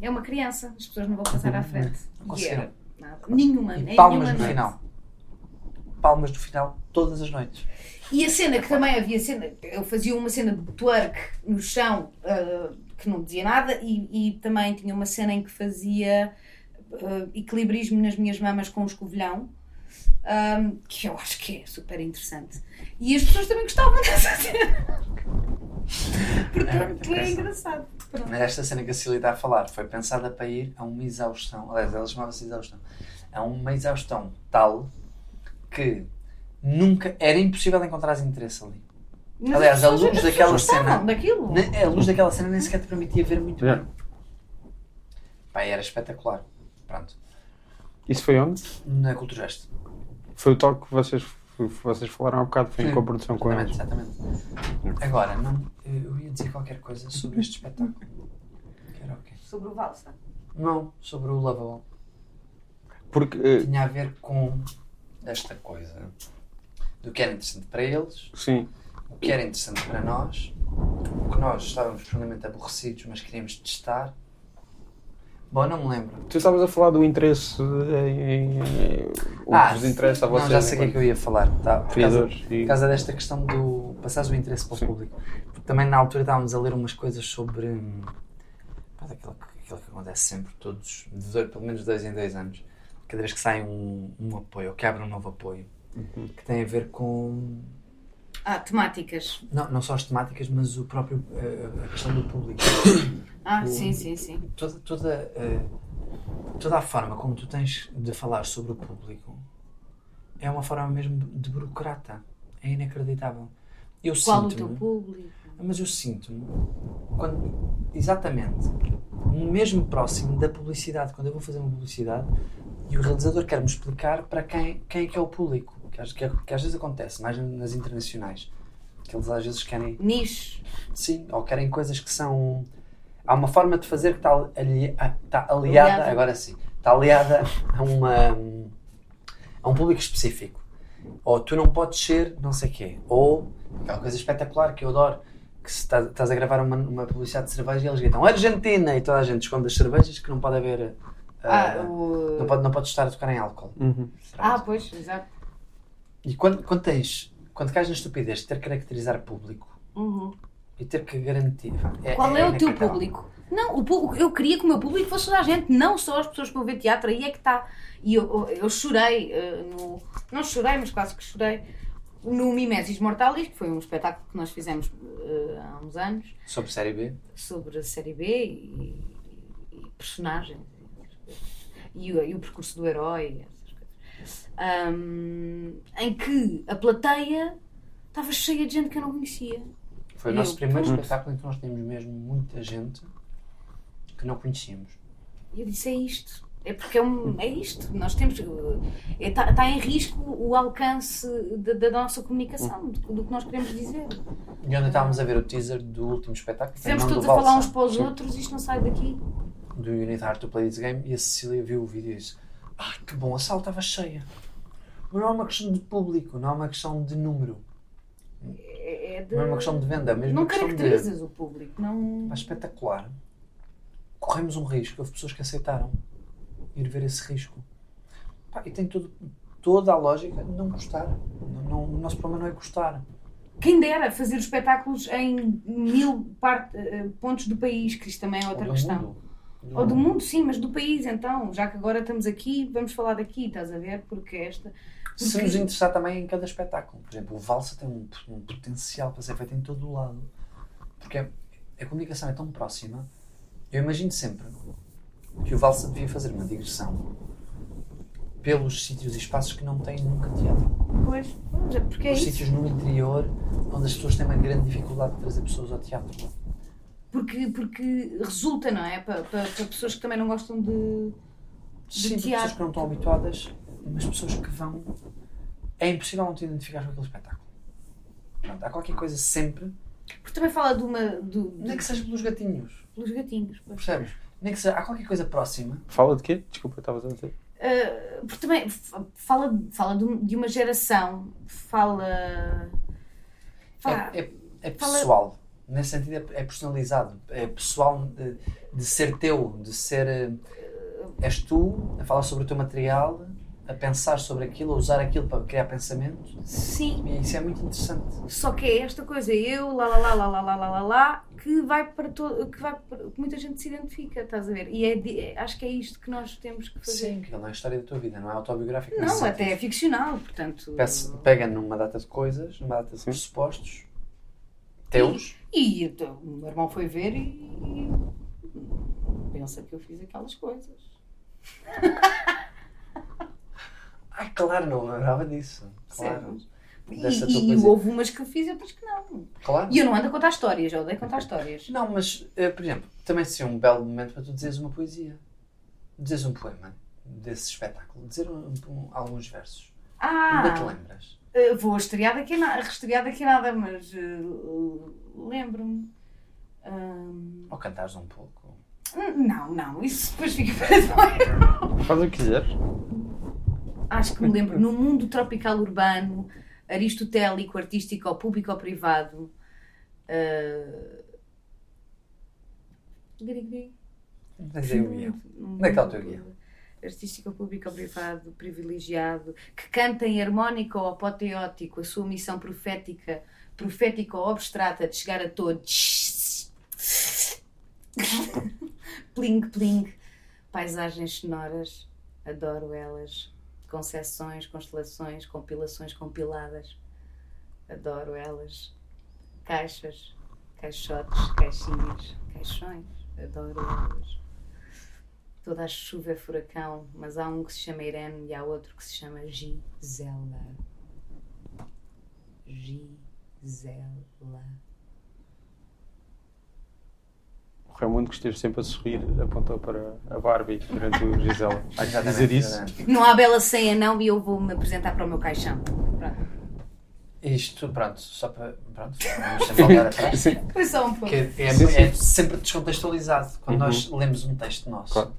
É uma criança, as pessoas não vão passar à frente. Não E conseguiram. Nenhuma, E nem palmas nenhuma no noite. final. Palmas no final todas as noites. E a cena que também havia cena, eu fazia uma cena de twerk no chão ah, que não dizia nada e, e também tinha uma cena em que fazia ah, equilibrismo nas minhas mamas com o escovilhão, ah, que eu acho que é super interessante. E as pessoas também gostavam dessa cena. Portanto, é engraçado. Pronto. Mas esta cena que a Cília está a falar foi pensada para ir a uma exaustão. Aliás, ela chamava-se exaustão. A uma exaustão tal que nunca, era impossível encontrar interesse ali. Mas Aliás, a luz daquela cena- daquilo. A luz daquela cena nem sequer te permitia ver muito Yeah. bem. Pá, era espetacular. Pronto. Isso foi onde? Na Cultura Gesto. Foi o toque que vocês, vocês falaram há bocado, foi em coprodução com eles. Exatamente, exatamente. Agora, não, eu ia dizer qualquer coisa sobre este espetáculo. Que era o quê? Sobre o Valsa. Não, sobre o Lovable. Porque, eh, Tinha a ver com esta coisa. Do que era interessante para eles, sim, o que era interessante para nós, o que nós estávamos profundamente aborrecidos, mas queríamos testar. Bom, não me lembro. tu estavas a falar do interesse em. o que vos interessa a Ah, não, vocês já sei o que é que eu ia falar. Tá? Por, causa, criadores. por E... causa desta questão do passares o interesse para o Sim. público. Porque também na altura estávamos a ler umas coisas sobre hum, aquilo, que, aquilo que acontece sempre, todos, de dois- pelo menos dois em dois anos. Cada vez que sai um, um apoio, ou que abre um novo apoio, Uhum. que tem a ver com Ah, temáticas. não, não só as temáticas, mas o próprio eh, a questão do público. Ah, O- sim, sim, sim. toda, toda, eh, toda a forma como tu tens de falar sobre o público é uma forma mesmo de burocrata. É inacreditável. Eu Qual o teu público? mas eu sinto-me quando exatamente mesmo próximo da publicidade, quando eu vou fazer uma publicidade e o realizador quer me explicar para quem, quem é que é o público, que, às- que, é- que às vezes acontece, mais nas internacionais, que eles às vezes querem Nicho. Sim, ou querem coisas que são. Há uma forma de fazer que está, ali... ah, está aliada, Aliada. agora sim, está aliada a, uma, a um público específico. Ou tu não podes ser não sei quê. Ou aquela coisa espetacular que eu adoro, que se estás, estás a gravar uma, uma publicidade de cerveja e eles gritam Argentina e toda a gente esconde as cervejas que não pode haver. ah, Ah, o... não, pode, não pode estar a tocar em álcool. Uhum. ah, pois, exato. E quando, quando tens. Quando cais na estupidez de ter que caracterizar público Uhum. e ter que garantir. Qual é, o teu público? Não, o público, eu queria que o meu público fosse toda a gente, não só as pessoas que vão ver teatro, aí é que está. E eu, eu, eu chorei, eh, no, não chorei, mas quase que chorei, no Mimesis Mortalis, que foi um espetáculo que nós fizemos eh, há uns anos, Sobre série B. sobre a série B e, e personagens e e, o, e o percurso do herói, Ahm, em que a plateia estava cheia de gente que eu não conhecia. Foi o Eu- nosso primeiro espetáculo em que nós tínhamos mesmo muita gente que não conhecíamos. E eu disse: é isto. É porque é, um- é isto. Nós temos. Está tá em risco o alcance da, da nossa comunicação, do, do que nós queremos dizer. E onde estávamos a ver o teaser do último espetáculo, Estivemos não todos do a falar uns para os outros, isto não sai daqui. do Need Heart to Play This Game, e a Cecília viu o vídeo e disse: Ah, que bom, a sala estava cheia. Mas não é uma questão de público, não é uma questão de número, É, é de- não é uma questão de venda, é mesmo não questão de. caracterizas o público. Não... Mas espetacular. Corremos um risco, houve pessoas que aceitaram ir ver esse risco. Pá, e tem tudo, toda a lógica de não gostar. Não, o nosso problema não é gostar. Quem dera fazer os espetáculos em mil par- eh, pontos do país, que isto também é outra Ou questão. mundo. Ou do mundo, sim, mas do país então. Já que agora estamos aqui, vamos falar daqui, estás a ver? Porque esta. Se porque- nos interessar também em cada espetáculo. Por exemplo, o Valsa tem um, um potencial para ser feito em todo o lado. Porque a, a comunicação é tão próxima. Eu imagino sempre que o Valsa devia fazer uma digressão pelos sítios e espaços que não têm nunca teatro. Pois, pois, é porque é Os isso. sítios no interior onde as pessoas têm uma grande dificuldade de trazer pessoas ao teatro. Porque, porque resulta, não é? Para, para, para pessoas que também não gostam de. Sim, para teatro. pessoas que não estão habituadas, mas pessoas que vão. É impossível não te identificar com aquele espetáculo. Pronto, há qualquer coisa sempre, Porque também fala de uma. Do, nem que seja pelos gatinhos. pelos gatinhos. pois. Percebes? Nem que seja, há qualquer coisa próxima. Fala de quê? Desculpa, estavas a dizer. Uh, porque também fala, fala de, um- de uma geração, fala. fala É, é, é fala- pessoal. Nesse sentido, é, é personalizado. É pessoal de, de ser teu, de ser. eh, És tu a falar sobre o teu material, a pensar sobre aquilo, a usar aquilo para criar pensamento. sim, E isso é muito interessante. só que é esta coisa, eu, lá, lá, lá, lá, lá, lá, lá, lá, lá, que vai para todo, que vai para, que muita gente se identifica, estás a ver? E é, de- é- acho que é isto que nós temos que fazer. Sim, que não é a história da tua vida, não é autobiográfico. nesse Não, até é sentido. ficcional, portanto. Peça- Pega numa data de coisas, numa data de pressupostos teus. E então, o meu irmão foi ver e, e pensa que eu fiz aquelas coisas. Ai, claro, não lembrava disso. Claro. Percebes? Dessa tua E, e houve umas que eu fiz e outras que não. Claro. E eu não ando a contar histórias, eu odeio contar histórias. Não, mas, eh, por exemplo, também seria um belo momento para tu dizeres uma poesia. Dizeres um poema desse espetáculo. Dizer um- um- alguns versos. Ainda te Ah, lembras? eh, vou estrear daqui a nada, daqui a nada, mas eh, lembro-me. Ahm, Ou cantares um pouco? não, não, isso depois fica para depois. Faz o que quiseres. Acho que me lembro, no mundo tropical urbano, aristotélico, artístico, público ou privado. Uh... Mas eu ia. Onde é que está teu guia? Artístico, público ou privado, privilegiado, que canta em harmónico ou apoteótico a sua missão profética, profética ou abstrata de chegar a todos. pling, pling. Paisagens sonoras, adoro elas. Concessões, constelações, compilações compiladas, adoro elas. Caixas, caixotes, caixinhas, caixões, adoro elas. Toda a chuva é furacão, mas há um que se chama Irene e há outro que se chama Gisela. Gisela. O Raimundo que esteve sempre a sorrir apontou para a Barbie durante o Gisela. Há que dizer isso. Não há bela ceia, não, e eu vou me apresentar para o meu caixão. Pronto. Isto, pronto, só para. Pronto, vamos sempre voltar atrás. Sim. Foi só um pouco. Que é, Sim, sim. é sempre descontextualizado quando Uhum. nós lemos um texto nosso. Claro.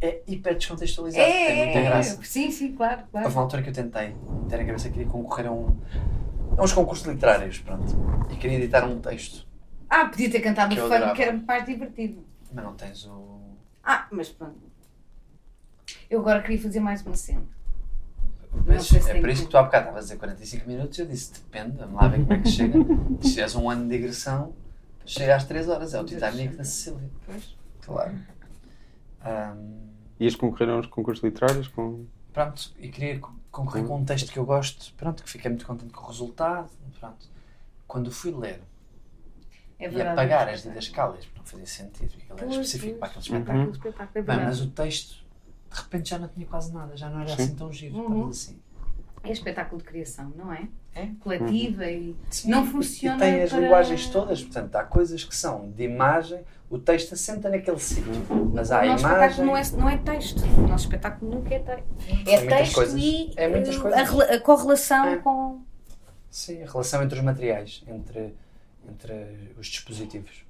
É hiper descontextualizado. tem muita É, graça. sim, sim, claro, claro. Houve uma altura que eu tentei ter a cabeça que queria concorrer a, um, a uns concursos literários, pronto. E queria editar um texto. Ah, podia ter cantado Que o funk, que era mais divertido. Mas não tens o. Ah, mas pronto. Eu agora queria fazer mais uma cena. Mas se é por isso que- tu há bocado estavas a dizer 45 minutos e eu disse: depende, vamos lá ver como é que chega. Se fizeres um ano de digressão, chega às 3 horas. É o Titanic da Cecília. Pois. Claro. Ahm, Ias concorrer a uns concursos literários com. pronto, e queria concorrer com um texto que eu gosto. Pronto, que fiquei muito contente com o resultado. Pronto. Quando fui ler É e verdade. apagar as didascálias, porque não fazia sentido, porque aquilo era específico para aquele espetáculo. Espetáculo, é Bem, mas o texto, de repente, já não tinha quase nada, já não era Sim. assim tão giro. Uhum. Estamos assim. É espetáculo de criação, não é? É? Coletiva e. Sim, Não funciona E tem as para- linguagens todas, portanto, há coisas que são de imagem, o texto assenta naquele sítio, mas há o nosso imagem. espetáculo não é, não é texto. O nosso espetáculo nunca é texto. É, muitas texto coisas. e É muitas eh, coisas. A, a correlação É. com. Sim, a relação entre os materiais, entre, entre os dispositivos.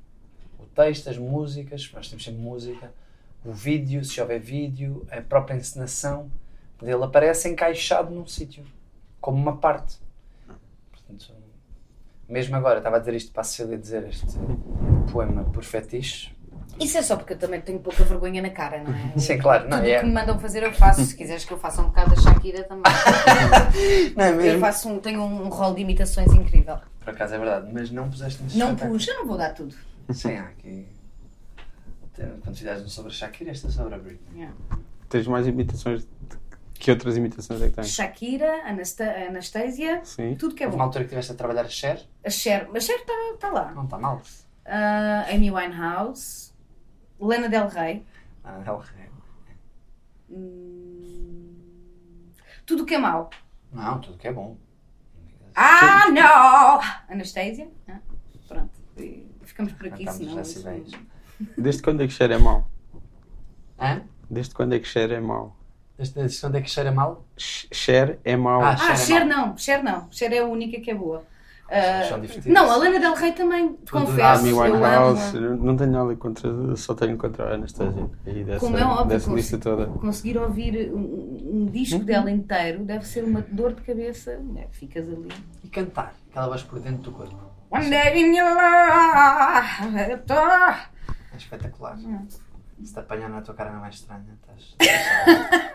O texto, as músicas, nós temos sempre música, o vídeo, se houver vídeo, a própria encenação, ele aparece encaixado num sítio, como uma parte. Portanto, mesmo agora, estava a dizer isto para a Cecília dizer este poema por fetiche. Isso é só porque eu também tenho pouca vergonha na cara, não é? Sim, claro, não Tudo é. o que me mandam fazer eu faço. Se quiseres que eu faça um bocado da Shakira também. Não é Eu mesmo? faço um, tenho um rol de imitações incrível. Por acaso é verdade, mas não puseste Não pus, eu não vou dar tudo. Sim, há aqui. Quando fizeres um sobre a Shakira, este é sobre a Britney. Yeah. Tens mais imitações. de- Que outras imitações é que tens? Shakira, Anasta Anastasia, Sim. tudo que é Houve uma bom. altura que estiveste a trabalhar a Cher, A Cher, a Cher está tá lá. não está mal. Ah, Amy Winehouse, Lana Del Rey, Ah, é horrível. hum, tudo o que é mau. Não, tudo que é bom. Ah, não! Anastasia, ah, pronto. Ficamos por aqui, Estamos senão. Desde quando é que Cher é mau? Hã? Desde quando é que Cher é mau? Este onde é que cheira mal? Cher é mau. Ah, Ah, Cher é não, Cher não. Cher é a única que é boa. Ah, divertidos. não, a Lana Del Rey também, confesso. Amy eu amo. não tenho nada contra, só tenho contra a Anastasia. Aí dessa, Como é óbvio, dessa lista toda. Conseguir ouvir um, um disco Uhum. dela inteiro deve ser uma dor de cabeça. né? Ficas ali. E cantar, aquela voz por dentro do corpo. One day in your life. É espetacular. Hum. Se te apanhar na tua cara não é mais estranha, estás.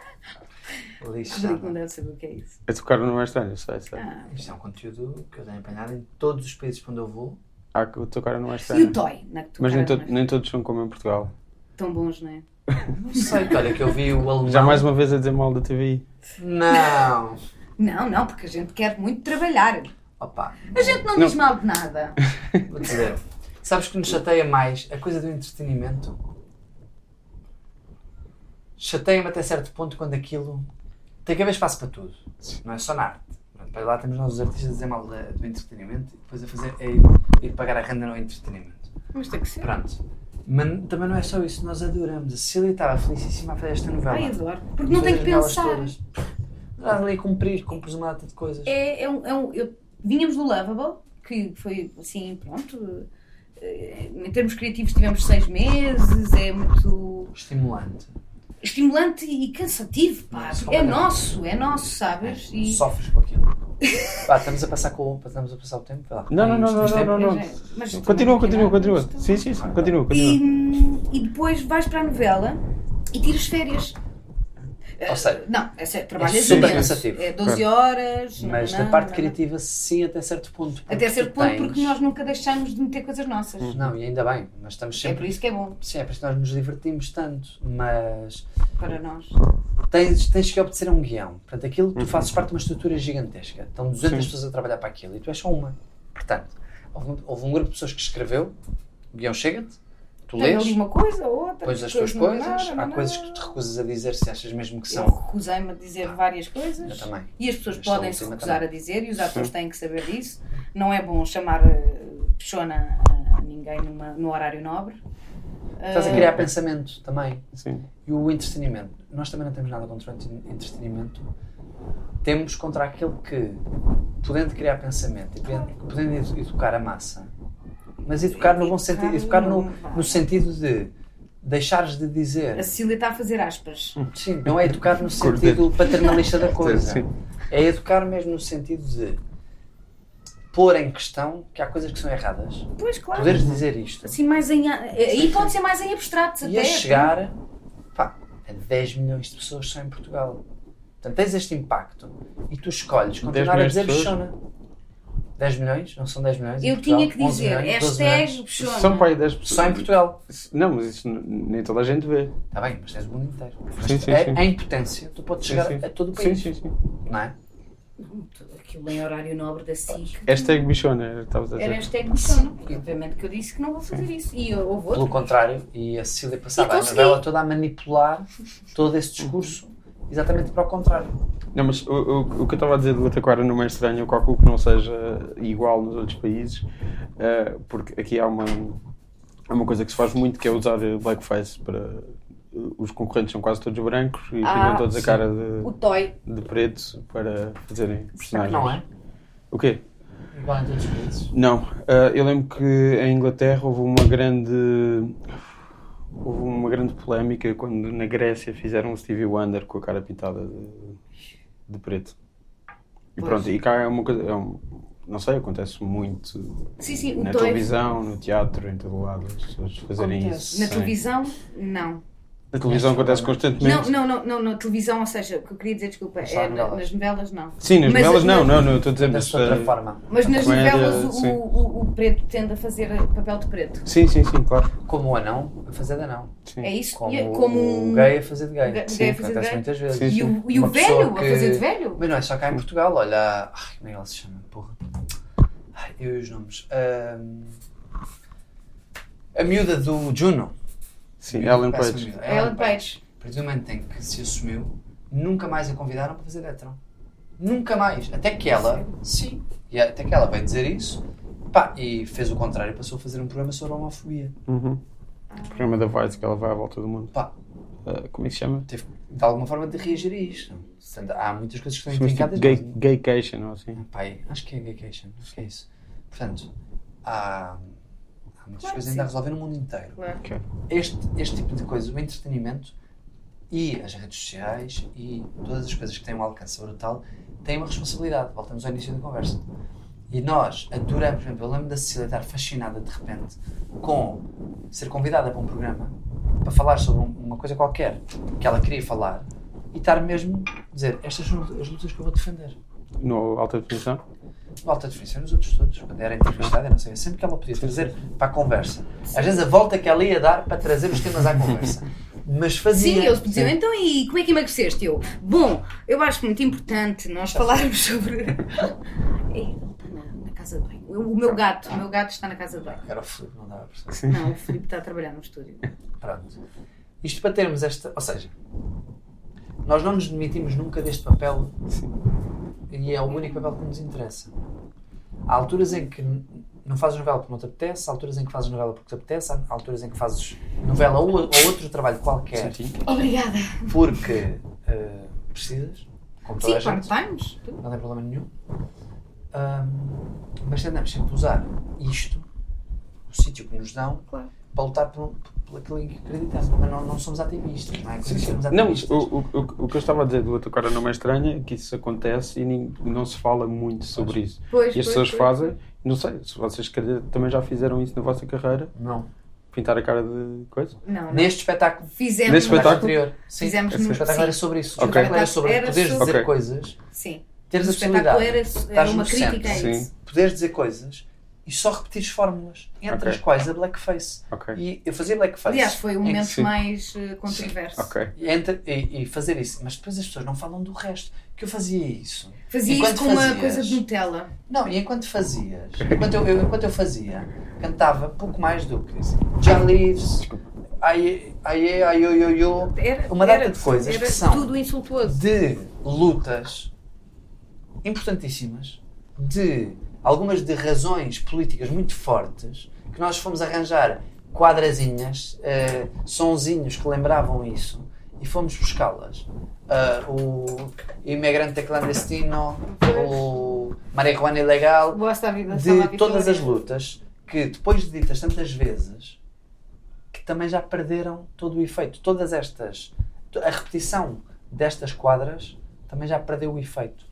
lixada. Rodrigo não deve saber o que é isso. A tocar não é estranho, sei, sei. Ah. Isto é um conteúdo que eu tenho apanhado em todos os países para onde eu vou. Ah, que o tocar não é E estranho. o Toy? Na que tu Mas nem, to- é? nem todos são como em Portugal. Tão bons, não é? Não sei, que olha, que eu vi o alemão. Já mais uma vez a dizer mal da TVI. Não! Não, não, porque a gente quer muito trabalhar. Opa, A gente não, Não. diz mal de nada. vou dizer. Sabes que nos chateia mais a coisa do entretenimento? Chateia-me até certo ponto quando aquilo tem que haver espaço para tudo. Não é só na arte. Para lá temos nós os artistas a dizer mal do entretenimento e depois a fazer é ir, ir pagar a renda no entretenimento. Mas tem que ser. Pronto. Mas também não é só isso, nós adoramos. A Cecília estava felicíssima a fazer esta novela. Ai, adoro. Porque não tem que pensar. Nada ali a cumprir, cumpres uma data de coisas. É, é um, é um- eu, vínhamos do Lovable, que foi assim, pronto. eh, Em termos criativos tivemos seis meses, é muito Estimulante. Estimulante e cansativo, pá. É completamente. nosso, é nosso, sabes? E Sofres com aquilo. Vá, estamos a passar com estamos a passar o tempo. Lá. Não, não, não, não, não, não. Mas estou Continua, continua, maquinar, continua. Sim, sim, sim. Continua, continua. E, e depois vais para a novela e tiras férias. Ou seja, Não, é sério, trabalhas super imenso. cansativo. É 12 horas. mas não, da não, parte não. criativa, sim, até certo ponto. Até certo ponto, tens- porque nós nunca deixamos de meter coisas nossas. Não, e ainda bem, nós estamos É sempre. por isso que é bom Sim, é por isso que nós nos divertimos tanto, mas para nós. tens, tens que obedecer a um guião. Portanto, aquilo tu fazes parte de uma estrutura gigantesca. Estão 200 Sim. pessoas a trabalhar para aquilo e tu és só uma. Portanto, houve um, houve um grupo de pessoas que escreveu, o guião chega-te, tu Tem lês, ali uma coisa ou outra. pões as tuas coisas, nada, há não coisas que tu te recusas a dizer se achas mesmo que Eu são. recusei-me a dizer várias coisas. Eu também. E as pessoas Esta podem se recusar também. a dizer e os atores têm que saber disso. Não é bom chamar eh, peixona a ninguém numa- no horário nobre. Estás a Eh, criar pensamento também. Sim. E o entretenimento. Nós também não temos nada contra o entre- entretenimento. Temos contra aquele que, podendo criar pensamento e podendo, podendo edu- educar a massa, mas educar no bom sentido, educar no, no sentido de deixares de dizer. A Cecília está a fazer aspas. Sim, não é educar no sentido paternalista da coisa. Sim. É educar mesmo no sentido de pôr em questão que há coisas que são erradas. Pois, claro. Poderes dizer isto. Assim, mais em. Aí pode ser mais em abstratos e até. a chegar pá, a 10 milhões de pessoas só em Portugal. Portanto, tens este impacto e tu escolhes 10 continuar a dizer bichona. 10 milhões? Não são 10 milhões? Eu Portugal? tinha que 11 dizer milhões, 12 hashtag peixona. São pai 10 pessoas. Só em Portugal. Não, mas isso nem toda a gente vê. Está bem, mas tens o mundo inteiro. Mas Sim, sim, é, sim. Em potência, tu podes chegar Sim, sim. a todo o Sim, país. sim, sim. Não é? Aquilo em horário nobre da SIC. Hashtag bichona, era estavas a Era dizer. hashtag peixona. Obviamente que eu disse que não vou fazer isso. E eu- houve Pelo outro. contrário, e a Cecília passava a novela toda a manipular todo esse discurso exatamente para o contrário. Não, mas o, o, o que eu estava a dizer do Ataquara não é estranho, eu calculo que não seja igual nos outros países, eh, porque aqui há uma, há uma coisa que se faz muito que é usar blackface para. Os concorrentes são quase todos brancos e Ah, pintam todos a cara O de, Toy. de preto para fazerem personagens. Não é? O quê? Igual em todos os países. Não. Eh, eu lembro que em Inglaterra houve uma grande. Houve uma grande polémica quando na Grécia fizeram o Stevie Wonder com a cara pintada de, de preto. E Pois. pronto, e cá é uma coisa. é um- não sei, acontece muito Sim, sim, na televisão, no teatro, em todo lado, as pessoas fazerem Acontece. isso. Na sem- televisão, não. Na televisão acontece constantemente. não, não, não, na televisão, ou seja, o que eu queria dizer, desculpa, é, nas novelas não. Sim, nas Mas- novelas não, não, não, eu estou a dizer. Dessa outra eh, forma. Mas nas Comédia, novelas o, sim. o, o preto tende a fazer papel de preto. Sim, sim, sim, claro. Como o anão a fazer de anão. Sim. É isso? Como, E é- como o gay a fazer de gay. Sim, acontece gay. muitas vezes. Sim, E o, e velho a fazer de velho? Mas não é só cá em Portugal, olha. Ai, como é que ela se chama? Porra. Ai, eu e os nomes. A miúda do Juno. Sim, Ellen Page. miúda. Ellen Page. A partir do momento em que se assumiu, nunca mais a convidaram para fazer Detron. Nunca mais. Até que ela. Sim. E até que ela veio dizer isso. Pá, e fez o contrário, passou a fazer um programa sobre a homofobia. Uhum. O programa da Vice que ela vai à volta do mundo. Pá, Eh, como é que se chama? teve de alguma forma de reagir a isto. Portanto, há muitas coisas que estão tipo intrincadas. gay, mas- Gaycation ou assim. Pai, acho que é gaycation, acho que é isso. Portanto, há, há muitas Claro coisas ainda a resolver no mundo inteiro. Claro. Este, este tipo de coisas, o entretenimento e as redes sociais e todas as coisas que têm um alcance brutal têm uma responsabilidade. Voltamos ao início da conversa. E nós adoramos, por exemplo, eu lembro da Cecília estar fascinada de repente com ser convidada para um programa para falar sobre um- uma coisa qualquer que ela queria falar e estar mesmo a dizer estas são as lutas que eu vou defender. No Alta Definição? No alta definição nos outros todos, quando era entrevistada, eu não sei, sempre que ela podia trazer para a conversa. Às vezes a volta que ela ia dar para trazer os temas à conversa. Mas fazia. Sim, eles diziam, então e como é que emagreceste? Eu, bom, eu acho muito importante nós falarmos sobre. É, ele está na, na casa de banho. O, o meu gato, o meu gato está na casa de banho. Era o Filipe, não dava para perceber. Não, o Filipe está a trabalhar no estúdio. Pronto. Isto para termos esta. Ou seja, nós não nos demitimos nunca deste papel e é o único papel que nos interessa. Há alturas em que não fazes novela porque não te apetece, há alturas em que fazes novela porque te apetece, há alturas em que fazes novela ou, ou outro trabalho qualquer Sim, sim. Obrigada. porque eh, precisas, como toda Sim, a gente, part-times. não tem problema nenhum. Ahm, mas tentamos sempre usar isto, o sítio que nos dão, Claro. Para lutar por, por aquilo em que acreditamos. Mas não, não somos ativistas, não é? Somos Não, ativistas. o, o, o, o que eu estava a dizer do outro cara não é estranha é que isso acontece e nem, não se fala muito sobre isso. Pois, E as pois, pessoas pois. fazem, não sei, se vocês também já fizeram isso na vossa carreira, Não. pintar a cara de coisa. Não, não. Neste espetáculo Fizemos. Neste no espetáculo? anterior. Sim, Fizemos o no- espetáculo sim. era sobre isso. O Ok. espetáculo era sobre Era poderes sobre- dizer Ok. coisas, Sim. teres O a espetáculo possibilidade. era, era uma crítica a isso. Sim. poderes dizer coisas e só repetires fórmulas, entre Ok. as quais a blackface. Ok. E eu fazia blackface. Aliás, foi o que- momento sim. mais eh, controverso. Ok. E, entre- e- e fazer isso, mas depois as pessoas não falam do resto. Que eu fazia isso. Fazia Enquanto isso com uma fazias- coisa de Nutella. Não, e enquanto fazias, enquanto eu, eu- enquanto eu fazia, cantava pouco mais do que Já Leaves, Desculpa. Aie, Aie, Aio, Yo, Yo, Era, Uma data era- de coisas era que são- tudo insultuoso. de lutas importantíssimas, de algumas de razões políticas muito fortes, que nós fomos arranjar quadrazinhas, eh, sonzinhos que lembravam isso, e fomos buscá-las. Ah, o imigrante clandestino, o marihuana ilegal, vida de todas as lutas que depois de ditas tantas vezes que também já perderam todo o efeito. Todas estas, a repetição destas quadras também já perdeu o efeito.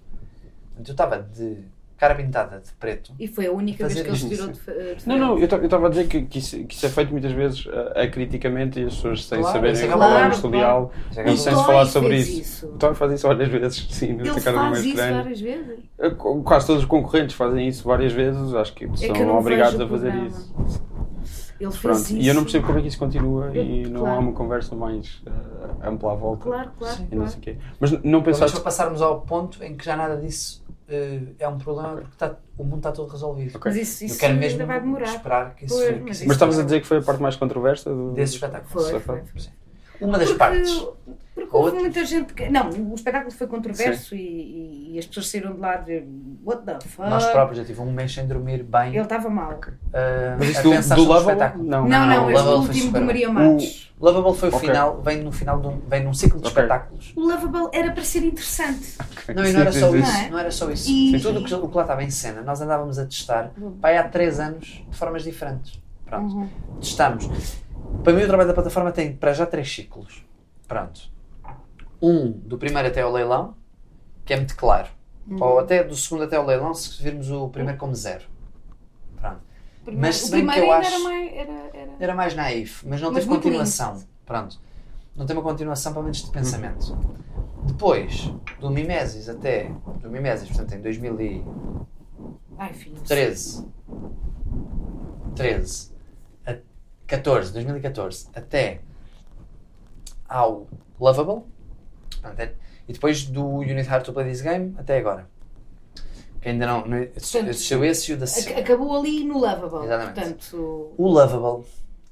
Eu estava de cara pintada de preto. E foi a única vez que ele se tirou de, Não, não, eu estava a dizer que, que, isso, que isso é feito muitas vezes uh, acriticamente e as pessoas sem Claro, saberem é qual é claro, o historial Já e acabou. sem se falar sobre fez isso. isso. O Toy faz isso várias vezes, sim, Ele Não é faz isso Estranho. várias vezes. Uh, Quase todos os concorrentes fazem isso várias vezes, acho que É que são eu não obrigados a fazer programa. isso. Ele fez Pronto. isso. E eu não percebo como é que isso continua Eu- e não claro. há uma conversa mais uh, ampla à volta. Claro, claro. Sim. Não claro. sei o quê. Mas não pensaste. para passarmos ao ponto em que já nada disso eh, é um problema porque está- o mundo está todo resolvido. Ok. Mas isso, Eu isso quero ainda mesmo vai demorar. esperar que isso, Pois, mas isso isso- Mas a dizer que foi a parte mais controversa do... desse espetáculo. Foi, foi. foi. Uma das Porque- partes. Porque houve Outra. muita gente que. Não, o espetáculo foi controverso e, e- as pessoas saíram de lá de What the fuck? Nós próprios já tive um mês sem dormir bem. Ele estava mal. Mas isso a do, pensar do sobre o Lovable? espetáculo. Não. Não, não, o este Lovable foi último super do. Maria Matos. Lovable foi o Ok. final, vem no final de um, vem num ciclo de Ok. espetáculos. O Lovable era para ser interessante. Não, e não era só isso, Não é? era só isso. E- Tudo o que, o que lá estava em cena, nós andávamos a testar pai, há 3 anos de formas diferentes. Pronto. Uhum. Testamos. Para mim o trabalho da plataforma tem para já três ciclos. Pronto. Um do primeiro até ao leilão, que é muito claro. Uhum. Ou até do segundo até ao leilão, se virmos o primeiro como zero. Pronto. Primeiro- Mas se bem que eu acho- era mais. Era, era... Era mais naif, mas não Mas teve continuação. Pronto. Não tem uma continuação, pelo menos de pensamento. Depois, do Mimesis até. Do Mimesis, portanto, em 2013. Ai, filho. 13. A 14, 2014. Até ao Lovable. É- E depois do You Need Heart to Play This Game até agora. Que ainda não. não existiu esse e o da Cecília. Acabou ali no Lovable. Exatamente. Portanto, O Lovable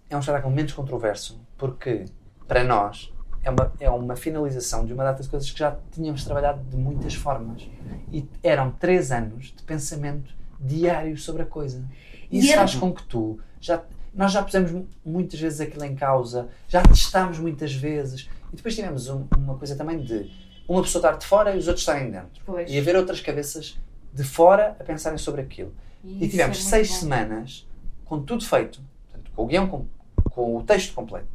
é um espetáculo menos controverso porque, para nós, é uma, é uma finalização de uma data de coisas que já tínhamos trabalhado de muitas formas. E eram três anos de pensamento diário sobre a coisa. E Isso era- faz com que tu já. Nós já pusemos mu- muitas vezes aquilo em causa, já testámos muitas vezes e depois tivemos um- uma coisa também de uma pessoa estar de fora e os outros estarem dentro. Pois. E haver outras cabeças de fora a pensarem sobre aquilo. E isso tivemos é seis bom. semanas com tudo feito, portanto, com o guião, com, com o texto completo,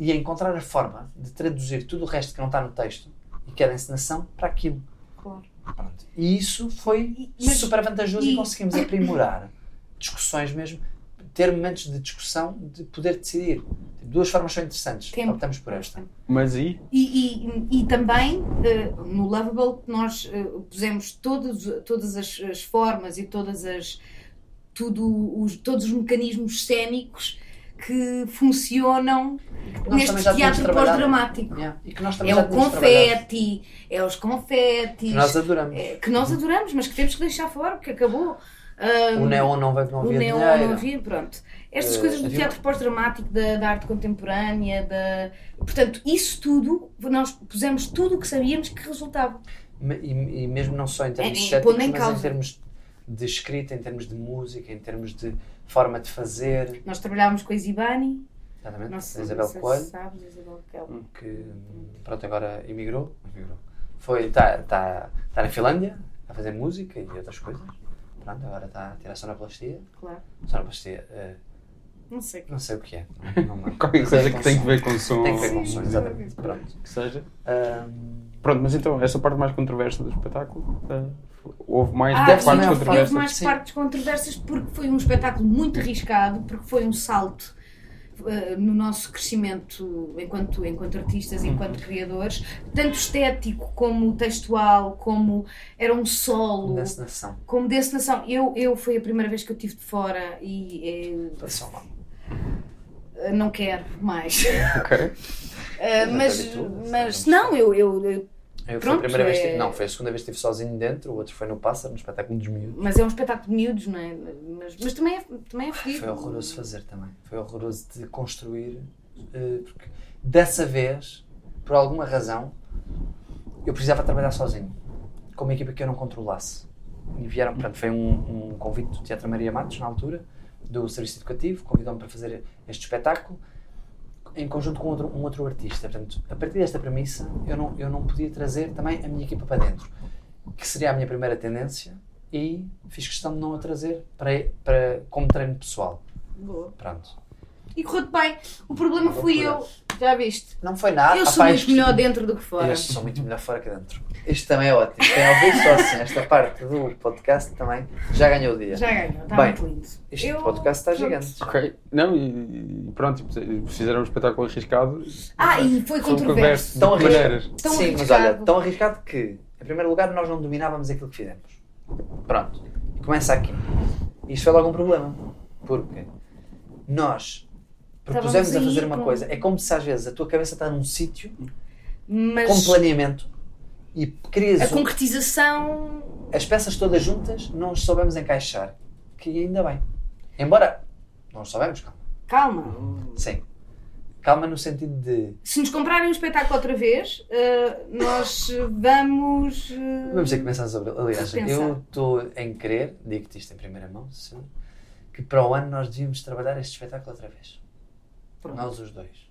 e a encontrar a forma de traduzir tudo o resto que não está no texto e que é da encenação para aquilo. Claro. Pronto. E isso foi Mas- super vantajoso e, e- conseguimos aprimorar discussões mesmo, ter momentos de discussão, de poder decidir. Tipo, Duas formas são interessantes, Tempo. optamos por esta. Mas e? E, e, e também eh, no Lovable nós eh, pusemos todas, todas as, as formas e todas as, tudo os, todos os mecanismos cénicos que funcionam neste teatro pós-dramático. Yeah. É já o confete, é os confetes, Que nós adoramos. é, que nós adoramos, mas que temos que deixar fora, porque acabou. Ah, O neon não veio que não o havia neon dinheiro. não havia, pronto. Estas Eh, coisas do teatro pós-dramático, da, da arte contemporânea, da... portanto, isso tudo, nós pusemos tudo o que sabíamos que resultava. E, e mesmo não só em termos É, é, estéticos, em mas causa. em termos de escrita, em termos de música, em termos de forma de fazer. Nós trabalhávamos com a Isibani, Exatamente. não sei, a Isabel Coelho, sabes, Isabel Coelho. que pronto, agora emigrou. emigrou. Foi, está tá, tá na Finlândia a fazer música e outras coisas. Pronto, agora está a tirar sonoplastia. Claro. Sonoplastia, eh, Não sei. não sei o que é. Não, não, Qualquer coisa que tem que ver com som. Tem que ver com som, exatamente. Pronto. Que seja. Ahm, Pronto, mas então, essa parte mais controversa do espetáculo, eh, houve mais Ah, partes não, controversas. houve mais Sim. partes controversas porque foi um espetáculo muito arriscado, porque foi um salto eh, no nosso crescimento enquanto, enquanto artistas, enquanto criadores, tanto estético como textual, como era um solo, da encenação. como de encenação. Eu, eu foi a primeira vez que eu estive de fora e eh, não quero mais. Ok. Não mas, mas não não, eu, eu, eu- Eu foi a Pronto, primeira vez que é- estive, não, foi a segunda vez que estive sozinho dentro, o outro foi no Pássaro, no espetáculo dos miúdos. mas é um espetáculo de miúdos, não é? Mas, mas também é, também é fedido. Foi horroroso fazer também. Foi horroroso de construir, eh, porque dessa vez, por alguma razão, eu precisava trabalhar sozinho, com uma equipa que eu não controlasse. E vieram, portanto, foi um, um convite do Teatro Maria Matos, na altura, do Serviço Educativo, convidou-me para fazer este espetáculo, em conjunto com outro, um outro artista. Portanto, a partir desta premissa, eu não, eu não podia trazer também a minha equipa para dentro, que seria a minha primeira tendência, e fiz questão de não a trazer para, para, como treino pessoal. Boa. Pronto. E correu-te bem. O problema fui eu. Já viste? Não foi nada. Eu Ah, sou muito melhor dentro do que fora. Eu sou muito melhor fora que dentro. Isto também é ótimo. Quem ouvir só assim esta parte do podcast também já ganhou o dia. Já ganhou, está Bem, muito lindo. Este Eu- podcast está gigante. Ok. Não, e, e pronto, tipo, fizeram um espetáculo arriscado. Ah, e foi controverso. Tão arriscado. maneiras. Tão Sim, mas arriscado. olha, tão arriscado que, em primeiro lugar, nós não dominávamos aquilo que fizemos. Pronto. E começa aqui. Isto foi logo um problema. Porque nós propusemos a fazer uma coisa. É como se às vezes a tua cabeça está num sítio Mas com planeamento e crias a um- concretização. as peças todas juntas não as soubemos encaixar. Que ainda bem. Embora não as soubemos, calma. Calma. Sim. Calma no sentido de. Se nos comprarem um espetáculo outra vez, eh, nós vamos. eh, Vamos ter que pensar sobre. Aliás, Pensar. eu estou em querer, digo-te isto em primeira mão, sim, que para o ano nós devíamos trabalhar este espetáculo outra vez. Pronto. Nós os dois.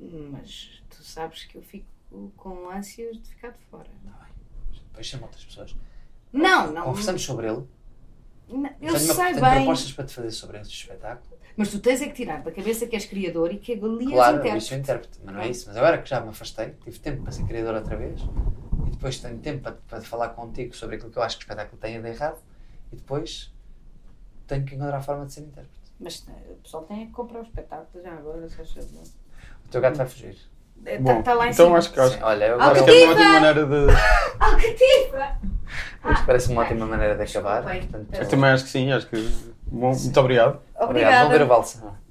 Mas tu sabes que eu fico com ânsias de ficar de fora. Depois chama outras pessoas. Não, não. Conversamos sobre ele. não, eu tenho, uma, sei tenho bem. propostas para te fazer sobre este espetáculo. Mas tu tens é que tirar da cabeça que és criador e que ali és Claro, intérprete. eu sou intérprete, mas não é isso. Mas agora que já me afastei, tive tempo para ser criador outra vez e depois tenho tempo para, para falar contigo sobre aquilo que eu acho que o espetáculo tem de errado e depois tenho que encontrar a forma de ser intérprete. Mas eh, o pessoal tem é que comprar o espetáculo já agora, se achas bem. O teu gato vai fugir. Está Bom, tá lá em então cima. acho que, acho, Sim, olha, eu Ah, agora acho que é uma ótima maneira de. Alcativa! isto parece uma ótima maneira de acabar. Desculpem. Portanto, Eu também acho que sim, acho que. Bom, muito obrigado. Obrigado. Obrigada. Vamos ver o valsa.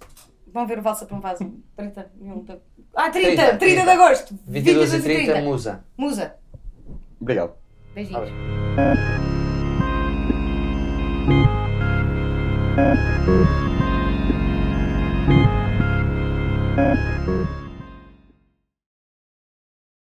Vão ver o Valsa para um Vaso. 30. nenhum da- Ah, 30! 30, 30, de agosto! 22 e 30, musa. Musa. Obrigado. Beijinhos. Obrigado. Música